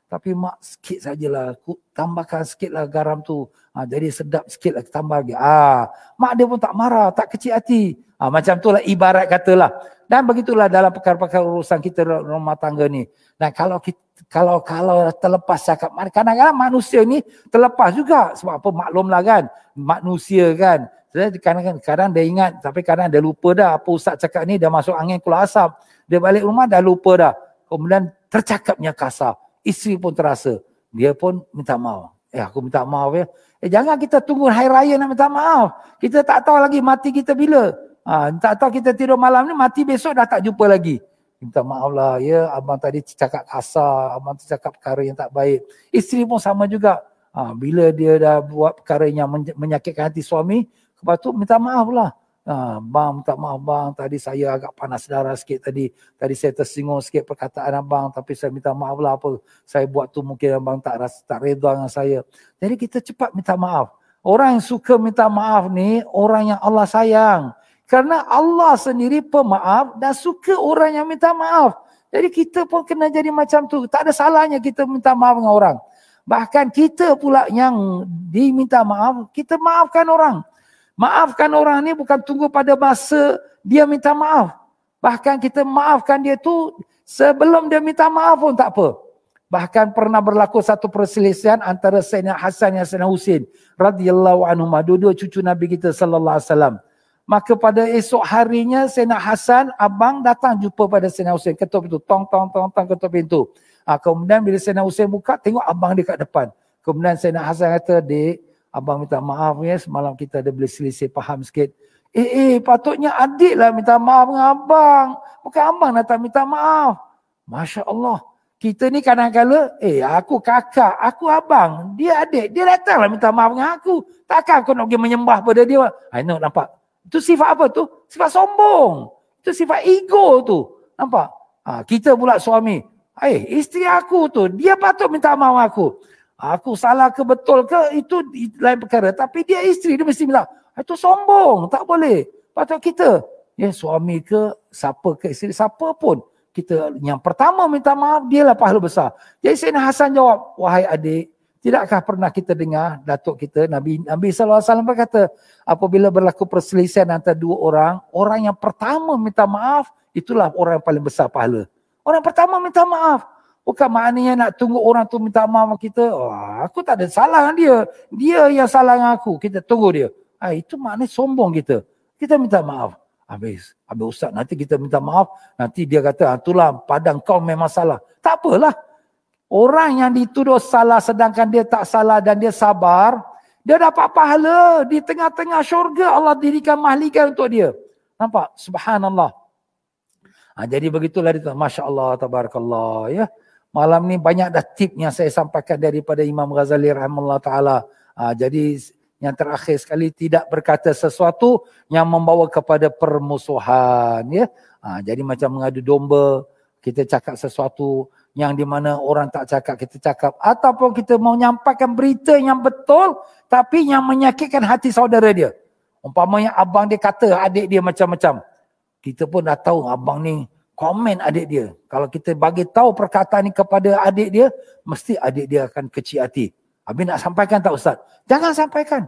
Tapi mak sikit sajalah. Tambahkan sikitlah garam tu. Ha, jadi sedap sikit lah, tambah lagi. Ha, mak dia pun tak marah, tak kecil hati. Ha, macam tu lah ibarat katalah. Dan begitulah dalam perkara-perkara urusan kita rumah tangga ni. Dan kalau kita, kalau kalau terlepas cakap, kadang-kadang manusia ni terlepas juga. Sebab apa? Maklumlah kan. Manusia kan. Kadang-kadang kadang dia ingat, tapi kadang dia lupa dah. Apa Ustaz cakap ni, dah masuk angin keluar asap. Dia balik rumah, dah lupa dah. Kemudian tercakapnya kasar. Isteri pun terasa. Dia pun minta maaf. Eh aku minta maaf ya. Eh jangan kita tunggu hari raya nak minta maaf. Kita tak tahu lagi mati kita bila. Ha, tak tahu kita tidur malam ni mati besok dah tak jumpa lagi. Minta maaf lah ya abang tadi cakap kasar, abang tu cakap perkara yang tak baik. Isteri pun sama juga. Ha, bila dia dah buat perkara yang menyakitkan hati suami, lepas tu minta maaf lah. Ha, bang minta maaf bang, tadi saya agak panas darah sikit tadi. Tadi saya tersinggung sikit perkataan abang tapi saya minta maaf lah apa. Saya buat tu mungkin abang tak rasa, tak reda dengan saya. Jadi kita cepat minta maaf. Orang yang suka minta maaf ni, orang yang Allah sayang. Kerana Allah sendiri pemaaf dan suka orang yang minta maaf. Jadi kita pun kena jadi macam tu. Tak ada salahnya kita minta maaf dengan orang. Bahkan kita pula yang diminta maaf, kita maafkan orang. Maafkan orang ni bukan tunggu pada masa dia minta maaf. Bahkan kita maafkan dia tu sebelum dia minta maaf pun tak apa. Bahkan pernah berlaku satu perselisihan antara Sayyidina Hasan dan Sayyidina Husin radhiyallahu anhu, dua-dua cucu Nabi kita sallallahu alaihi wasallam. Maka pada esok harinya Sayyidina Hasan, abang datang jumpa pada Sayyidina Hussein. Ketuk pintu. Tong, tong, tong, tong, ketuk pintu. Ha, kemudian bila Sayyidina Hussein buka, tengok abang dia kat depan. Kemudian Sayyidina Hasan kata, Dek, abang minta maaf ya, semalam kita ada boleh selisih faham sikit. Eh, eh, patutnya adik lah minta maaf dengan abang. Bukan abang nak minta maaf. Masya Allah. Kita ni kadang-kadang, eh aku kakak, aku abang, dia adik, dia datanglah minta maaf dengan aku. Takkan aku nak pergi menyembah pada dia. I know, nampak? Itu sifat apa tu? Sifat sombong. Itu sifat ego tu. Nampak? Ha, kita pula suami. Eh, isteri aku tu, dia patut minta maaf aku. Aku salah ke betul ke, itu lain perkara. Tapi dia isteri, dia mesti bilang, ah, itu sombong, tak boleh. Patut kita. Ya, suami ke, siapa ke isteri, siapa pun. Kita yang pertama minta maaf, dia lah pahala besar. Jadi Sayyidina Hasan jawab, wahai adik, Tidakkah pernah kita dengar datuk kita Nabi Nabi sallallahu alaihi wasallam berkata apabila berlaku perselisihan antara dua orang orang yang pertama minta maaf itulah orang yang paling besar pahala. Orang pertama minta maaf. Bukan maknanya nak tunggu orang tu minta maaf kita. Oh, aku tak ada salah dengan dia. Dia yang salah dengan aku. Kita tunggu dia. Ha, itu maknanya sombong kita. Kita minta maaf. Habis. Habis Ustaz nanti kita minta maaf. Nanti dia kata ah, itulah padang kau memang salah. Tak apalah. Orang yang dituduh salah sedangkan dia tak salah dan dia sabar, dia dapat pahala di tengah-tengah syurga Allah dirikan mahligai untuk dia. Nampak? Subhanallah. Ha, jadi begitulah dia. Masya Allah, tabarakallah. Ya. Malam ni banyak dah tip yang saya sampaikan daripada Imam Ghazali rahimahullah ta'ala. Ha, jadi yang terakhir sekali tidak berkata sesuatu yang membawa kepada permusuhan. Ya. Ha, jadi macam mengadu domba, kita cakap sesuatu yang di mana orang tak cakap kita cakap. Ataupun kita mau nyampaikan berita yang betul tapi yang menyakitkan hati saudara dia. Umpamanya abang dia kata adik dia macam-macam. Kita pun dah tahu abang ni komen adik dia. Kalau kita bagi tahu perkataan ni kepada adik dia mesti adik dia akan kecil hati. Habis nak sampaikan tak ustaz? Jangan sampaikan.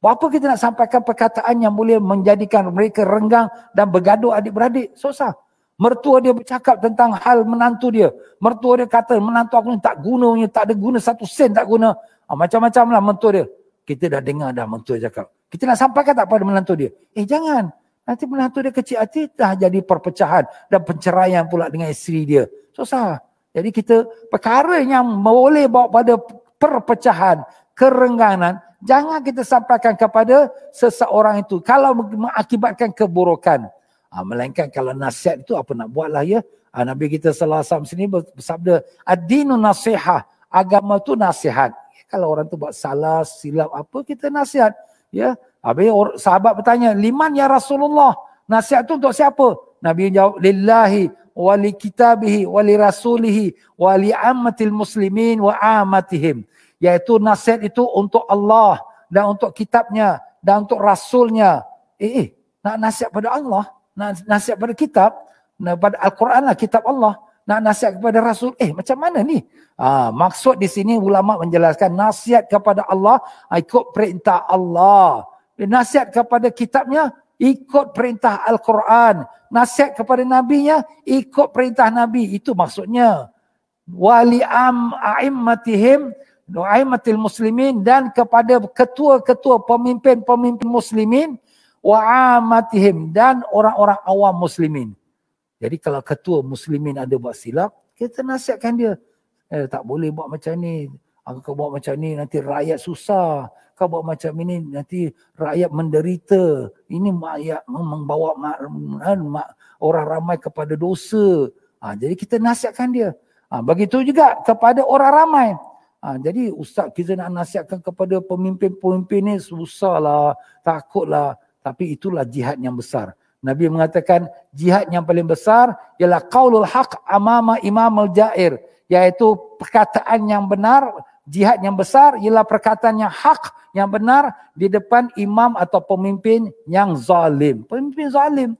Apa kita nak sampaikan perkataan yang boleh menjadikan mereka renggang dan bergaduh adik-beradik? Susah Mertua dia bercakap tentang hal menantu dia. Mertua dia kata menantu aku ni tak guna, tak ada guna satu sen tak guna. Ha, macam-macam lah mentua dia. Kita dah dengar dah mentua cakap. Kita nak sampaikan tak pada menantu dia? Eh jangan. Nanti menantu dia kecil hati dah jadi perpecahan dan penceraian pula dengan isteri dia. Susah. Jadi kita perkara yang boleh bawa pada perpecahan, kerengganan, jangan kita sampaikan kepada seseorang itu. Kalau mengakibatkan keburukan. Ha, melainkan kalau nasihat itu apa nak buat lah ya. Ha, Nabi kita salah satu sini bersabda, Adinu nasihah, agama tu nasihat. Kalau orang tu buat salah, silap apa, kita nasihat. Ya, Habis sahabat bertanya, liman ya Rasulullah, nasihat tu untuk siapa? Nabi jawab, lillahi wali kitabihi wali rasulihi wali ammatil muslimin wa amatihim. Iaitu nasihat itu untuk Allah dan untuk kitabnya dan untuk rasulnya. Eh, eh nak nasihat pada Allah, nasihat pada kitab, pada Al-Quran lah kitab Allah. Nak nasihat kepada Rasul, eh macam mana ni? Ha, maksud di sini ulama menjelaskan nasihat kepada Allah ha, ikut perintah Allah. Nasihat kepada kitabnya ikut perintah Al-Quran. Nasihat kepada nabinya ikut perintah nabi. Itu maksudnya. Wali am a'immatihim a'immatil muslimin dan kepada ketua-ketua pemimpin-pemimpin muslimin wa amatihim dan orang-orang awam muslimin. Jadi kalau ketua muslimin ada buat silap, kita nasihatkan dia. Eh, tak boleh buat macam ni. Kau buat macam ni nanti rakyat susah. Kau buat macam ini nanti rakyat menderita. Ini rakyat membawa orang ramai kepada dosa. Ha, jadi kita nasihatkan dia. Ha, begitu juga kepada orang ramai. Ha, jadi ustaz kita nak nasihatkan kepada pemimpin-pemimpin ni susahlah, takutlah. Tapi itulah jihad yang besar. Nabi mengatakan jihad yang paling besar ialah qaulul haq amama imam al-jair. Iaitu perkataan yang benar, jihad yang besar ialah perkataan yang hak, yang benar di depan imam atau pemimpin yang zalim. Pemimpin zalim.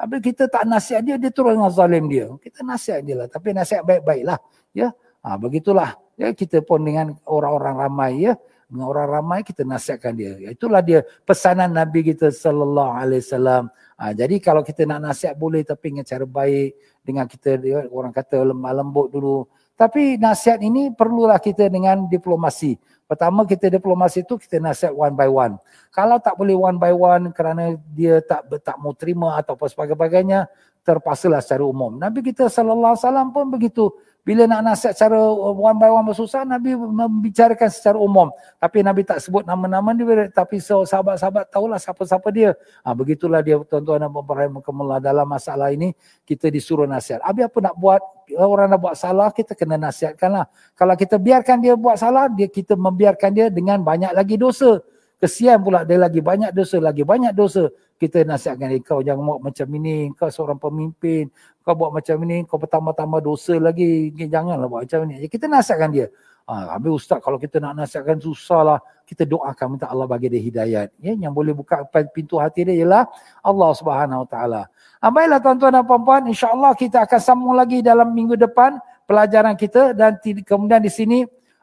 Tapi kita tak nasihat dia, dia turun dengan zalim dia. Kita nasihat dia lah. Tapi nasihat baik-baik lah. Ya? Ha, begitulah. Ya, kita pun dengan orang-orang ramai. Ya? Dengan orang ramai kita nasihatkan dia. Itulah dia pesanan Nabi kita sallallahu alaihi wasallam. Ha, jadi kalau kita nak nasihat boleh tapi dengan cara baik dengan kita dia, orang kata lemah lembut dulu Tapi nasihat ini perlulah kita dengan diplomasi. Pertama kita diplomasi itu kita nasihat one by one. Kalau tak boleh one by one kerana dia tak tak mau terima atau apa sebagainya, terpaksalah secara umum. Nabi kita sallallahu alaihi wasallam pun begitu. Bila nak nasihat secara one by one bersusah, Nabi membicarakan secara umum. Tapi Nabi tak sebut nama-nama dia. Tapi sahabat-sahabat tahulah siapa-siapa dia. Ha, begitulah dia tuan-tuan dan puan-puan dalam masalah ini. Kita disuruh nasihat. Habis apa nak buat? Orang nak buat salah, kita kena nasihatkanlah. Kalau kita biarkan dia buat salah, dia kita membiarkan dia dengan banyak lagi dosa. Kesian pula dia lagi banyak dosa, lagi banyak dosa kita nasihatkan dia, kau jangan buat macam ini, kau seorang pemimpin, kau buat macam ini, kau bertambah-tambah dosa lagi, janganlah buat macam ini. Kita nasihatkan dia. Ha, habis ustaz kalau kita nak nasihatkan susahlah, kita doakan minta Allah bagi dia hidayat. Ya, yang boleh buka pintu hati dia ialah Allah Subhanahu Taala. Ha, baiklah tuan-tuan dan puan-puan, insya-Allah kita akan sambung lagi dalam minggu depan pelajaran kita dan kemudian di sini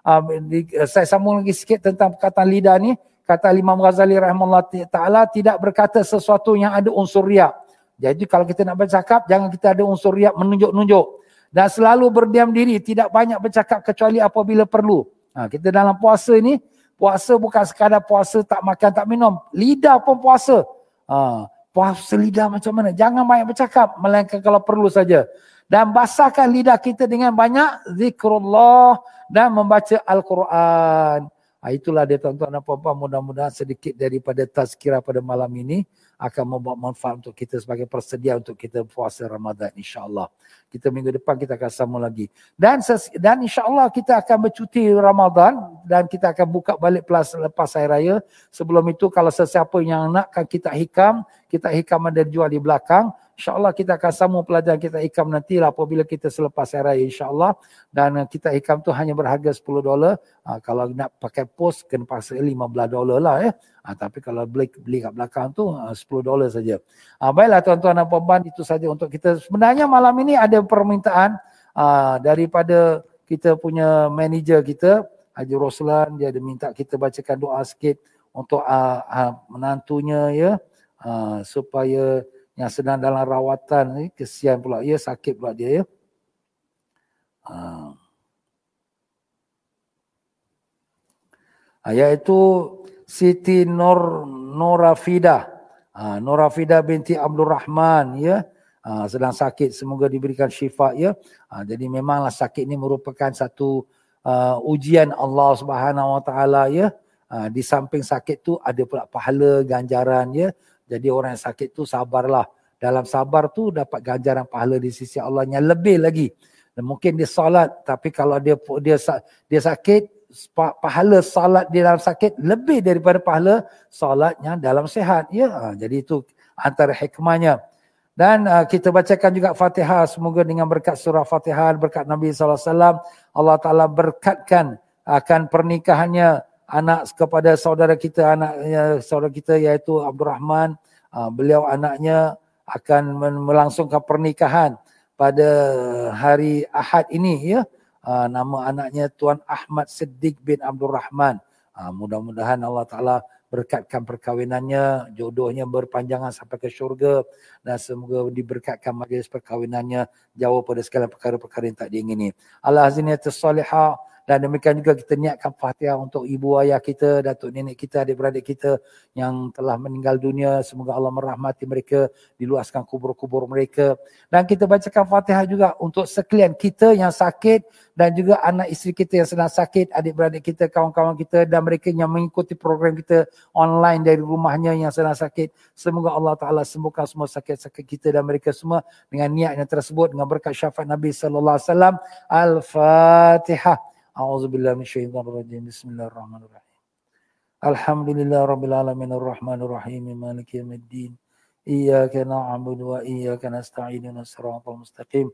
uh, di, uh, saya sambung lagi sikit tentang perkataan lidah ni kata Imam Ghazali rahimahullah taala tidak berkata sesuatu yang ada unsur riak. Jadi kalau kita nak bercakap jangan kita ada unsur riak menunjuk-nunjuk dan selalu berdiam diri tidak banyak bercakap kecuali apabila perlu. Ha, kita dalam puasa ini puasa bukan sekadar puasa tak makan tak minum, lidah pun puasa. Ha, puasa lidah macam mana? Jangan banyak bercakap melainkan kalau perlu saja. Dan basahkan lidah kita dengan banyak zikrullah dan membaca Al-Quran. Ha, itulah dia tuan-tuan dan puan-puan mudah-mudahan sedikit daripada tazkirah pada malam ini akan membawa manfaat untuk kita sebagai persedia untuk kita puasa Ramadan insya-Allah. Kita minggu depan kita akan sama lagi. Dan dan insya-Allah kita akan bercuti Ramadan dan kita akan buka balik plus lepas hari raya. Sebelum itu kalau sesiapa yang nak kita hikam, kita hikam ada jual di belakang. InsyaAllah kita akan sambung pelajaran kita hikam nanti lah apabila kita selepas hari raya insyaAllah. Dan uh, kita hikam tu hanya berharga 10 dolar. Uh, kalau nak pakai pos kena paksa 15 dolar lah ya. Uh, tapi kalau beli, beli kat belakang tu uh, 10 dolar saja. Uh, baiklah tuan-tuan dan puan-puan itu saja untuk kita. Sebenarnya malam ini ada permintaan uh, daripada kita punya manager kita Haji Roslan dia ada minta kita bacakan doa sikit untuk uh, uh, menantunya ya uh, supaya yang sedang dalam rawatan ni kesian pula ya sakit pula dia ya. Ha. Iaitu Siti Nur Norafida. Ha, Norafida binti Abdul Rahman ya. Ha, sedang sakit semoga diberikan syifa ya. Ha, jadi memanglah sakit ini merupakan satu uh, ujian Allah Subhanahu Wa Taala ya. Ha, di samping sakit tu ada pula pahala ganjaran ya. Jadi orang yang sakit tu sabarlah. Dalam sabar tu dapat ganjaran pahala di sisi Allah yang lebih lagi. Dan mungkin dia salat tapi kalau dia dia dia sakit pahala salat dia dalam sakit lebih daripada pahala salatnya dalam sehat. Ya, ha, jadi itu antara hikmahnya. Dan uh, kita bacakan juga Fatihah semoga dengan berkat surah Fatihah berkat Nabi sallallahu alaihi wasallam Allah Taala berkatkan akan pernikahannya anak kepada saudara kita anaknya saudara kita iaitu Abdul Rahman uh, beliau anaknya akan melangsungkan pernikahan pada hari Ahad ini ya uh, nama anaknya Tuan Ahmad Siddiq bin Abdul Rahman. Uh, mudah-mudahan Allah Taala berkatkan perkahwinannya jodohnya berpanjangan sampai ke syurga dan semoga diberkatkan majlis perkahwinannya jauh pada segala perkara-perkara yang tak diingini. Allah azinatus salihah dan demikian juga kita niatkan Fatihah untuk ibu ayah kita, datuk nenek kita, adik-beradik kita yang telah meninggal dunia. Semoga Allah merahmati mereka, diluaskan kubur-kubur mereka. Dan kita bacakan Fatihah juga untuk sekalian kita yang sakit dan juga anak isteri kita yang sedang sakit, adik-beradik kita, kawan-kawan kita dan mereka yang mengikuti program kita online dari rumahnya yang sedang sakit. Semoga Allah Ta'ala sembuhkan semua sakit-sakit kita dan mereka semua dengan niat yang tersebut dengan berkat syafaat Nabi Sallallahu Alaihi Wasallam. Al-Fatihah. أعوذ بالله من الشيطان الرجيم. بسم الله الرحمن الرحيم. الحمد لله رب العالمين الرحمن الرحيم. مالك يوم الدين. إياك نعبد وإياك نستعين. الصراط المستقيم.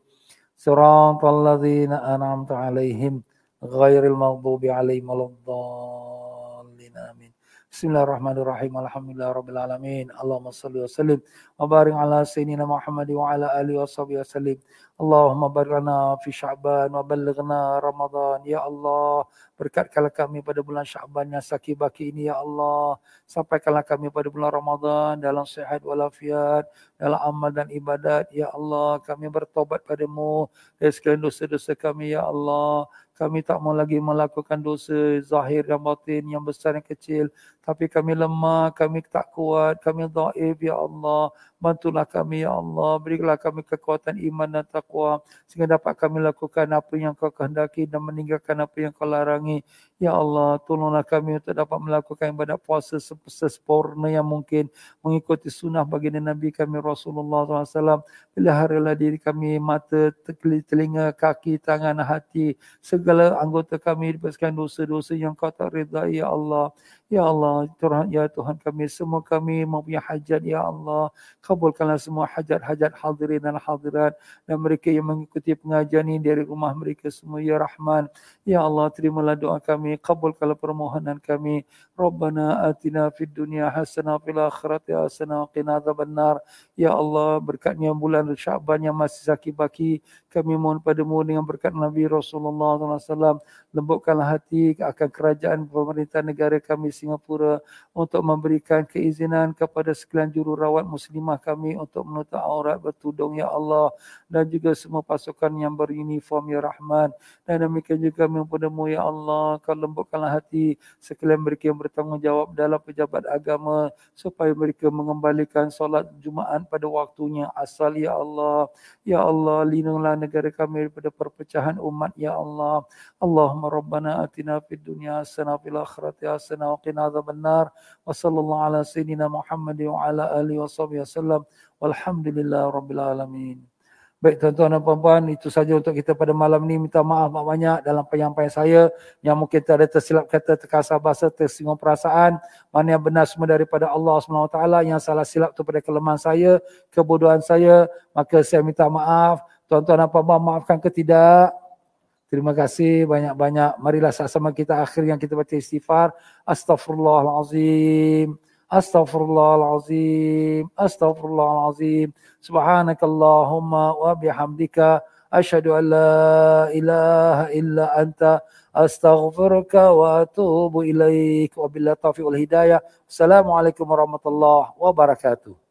صراط الذين أنعمت عليهم غير المغضوب عليهم ولا الضالين. آمين. بسم الله الرحمن الرحيم. الحمد لله رب العالمين. اللهم صل وسلم وبارك على سيدنا محمد وعلى آله وصحبه وسلم. Allahumma barana fi sya'ban wa balighna Ramadan. Ya Allah, berkatkanlah kami pada bulan Sya'ban yang sakit baki ini ya Allah. Sampaikanlah kami pada bulan Ramadan dalam sehat walafiat, dalam amal dan ibadat. Ya Allah, kami bertobat padamu dari segala dosa-dosa kami ya Allah. Kami tak mau lagi melakukan dosa zahir dan batin yang besar dan kecil. Tapi kami lemah, kami tak kuat, kami daif ya Allah. Bantulah kami ya Allah. Berilah kami kekuatan iman dan taqwa. Sehingga dapat kami lakukan apa yang kau kehendaki dan meninggalkan apa yang kau larangi. Ya Allah, tolonglah kami untuk dapat melakukan ibadat puasa sesempurna yang mungkin. Mengikuti sunnah baginda Nabi kami Rasulullah SAW. Bila harilah diri kami, mata, telinga, kaki, tangan, hati. Segala anggota kami dibebaskan dosa-dosa yang kau tak redai, Ya Allah. Ya Allah, Tuhan, Ya Tuhan kami, semua kami mempunyai hajat, Ya Allah. Kabulkanlah semua hajat-hajat hadirin dan hadirat. Dan mereka yang mengikuti pengajian ini dari rumah mereka semua, Ya Rahman. Ya Allah, terimalah doa kami. Kabulkanlah permohonan kami. Rabbana atina fid dunya hasanah fil akhirati hasanah wa qina adzabannar. Ya Allah, berkatnya bulan Syaban yang masih sakit baki, kami mohon padamu dengan berkat Nabi Rasulullah SAW, lembutkanlah hati akan kerajaan pemerintah negara kami Singapura untuk memberikan keizinan kepada sekalian jururawat muslimah kami untuk menutup aurat bertudung ya Allah dan juga semua pasukan yang beruniform ya Rahman dan demikian juga mempadamu ya Allah kau lembutkanlah hati sekalian mereka yang bertanggungjawab dalam pejabat agama supaya mereka mengembalikan solat Jumaat pada waktunya. Asal ya Allah. Ya Allah lindunglah negara kami daripada perpecahan umat ya Allah. Allahumma rabbana atina fid dunya hasanah fil akhirati hasanah wa qina adzabannar wa sallallahu ala sayyidina Muhammad wa ala alihi wasallam walhamdulillahi rabbil alamin. Baik tuan-tuan dan puan-puan, itu saja untuk kita pada malam ini. Minta maaf banyak dalam penyampaian saya yang mungkin ada tersilap kata, terkasar bahasa, tersinggung perasaan. Mana yang benar semua daripada Allah SWT, yang salah silap itu pada kelemahan saya, kebodohan saya. Maka saya minta maaf. Tuan-tuan dan puan-puan, maafkan ke tidak? Terima kasih banyak-banyak. Marilah sama-sama kita akhir yang kita baca istighfar. Astaghfirullahalazim. Astaghfirullahalazim. Astaghfirullahalazim. Subhanakallahumma wa bihamdika. Ashhadu an la ilaha illa anta. Astaghfiruka wa atubu ilaik. Wabillahi taufiq wal hidayah. Assalamualaikum warahmatullahi wabarakatuh.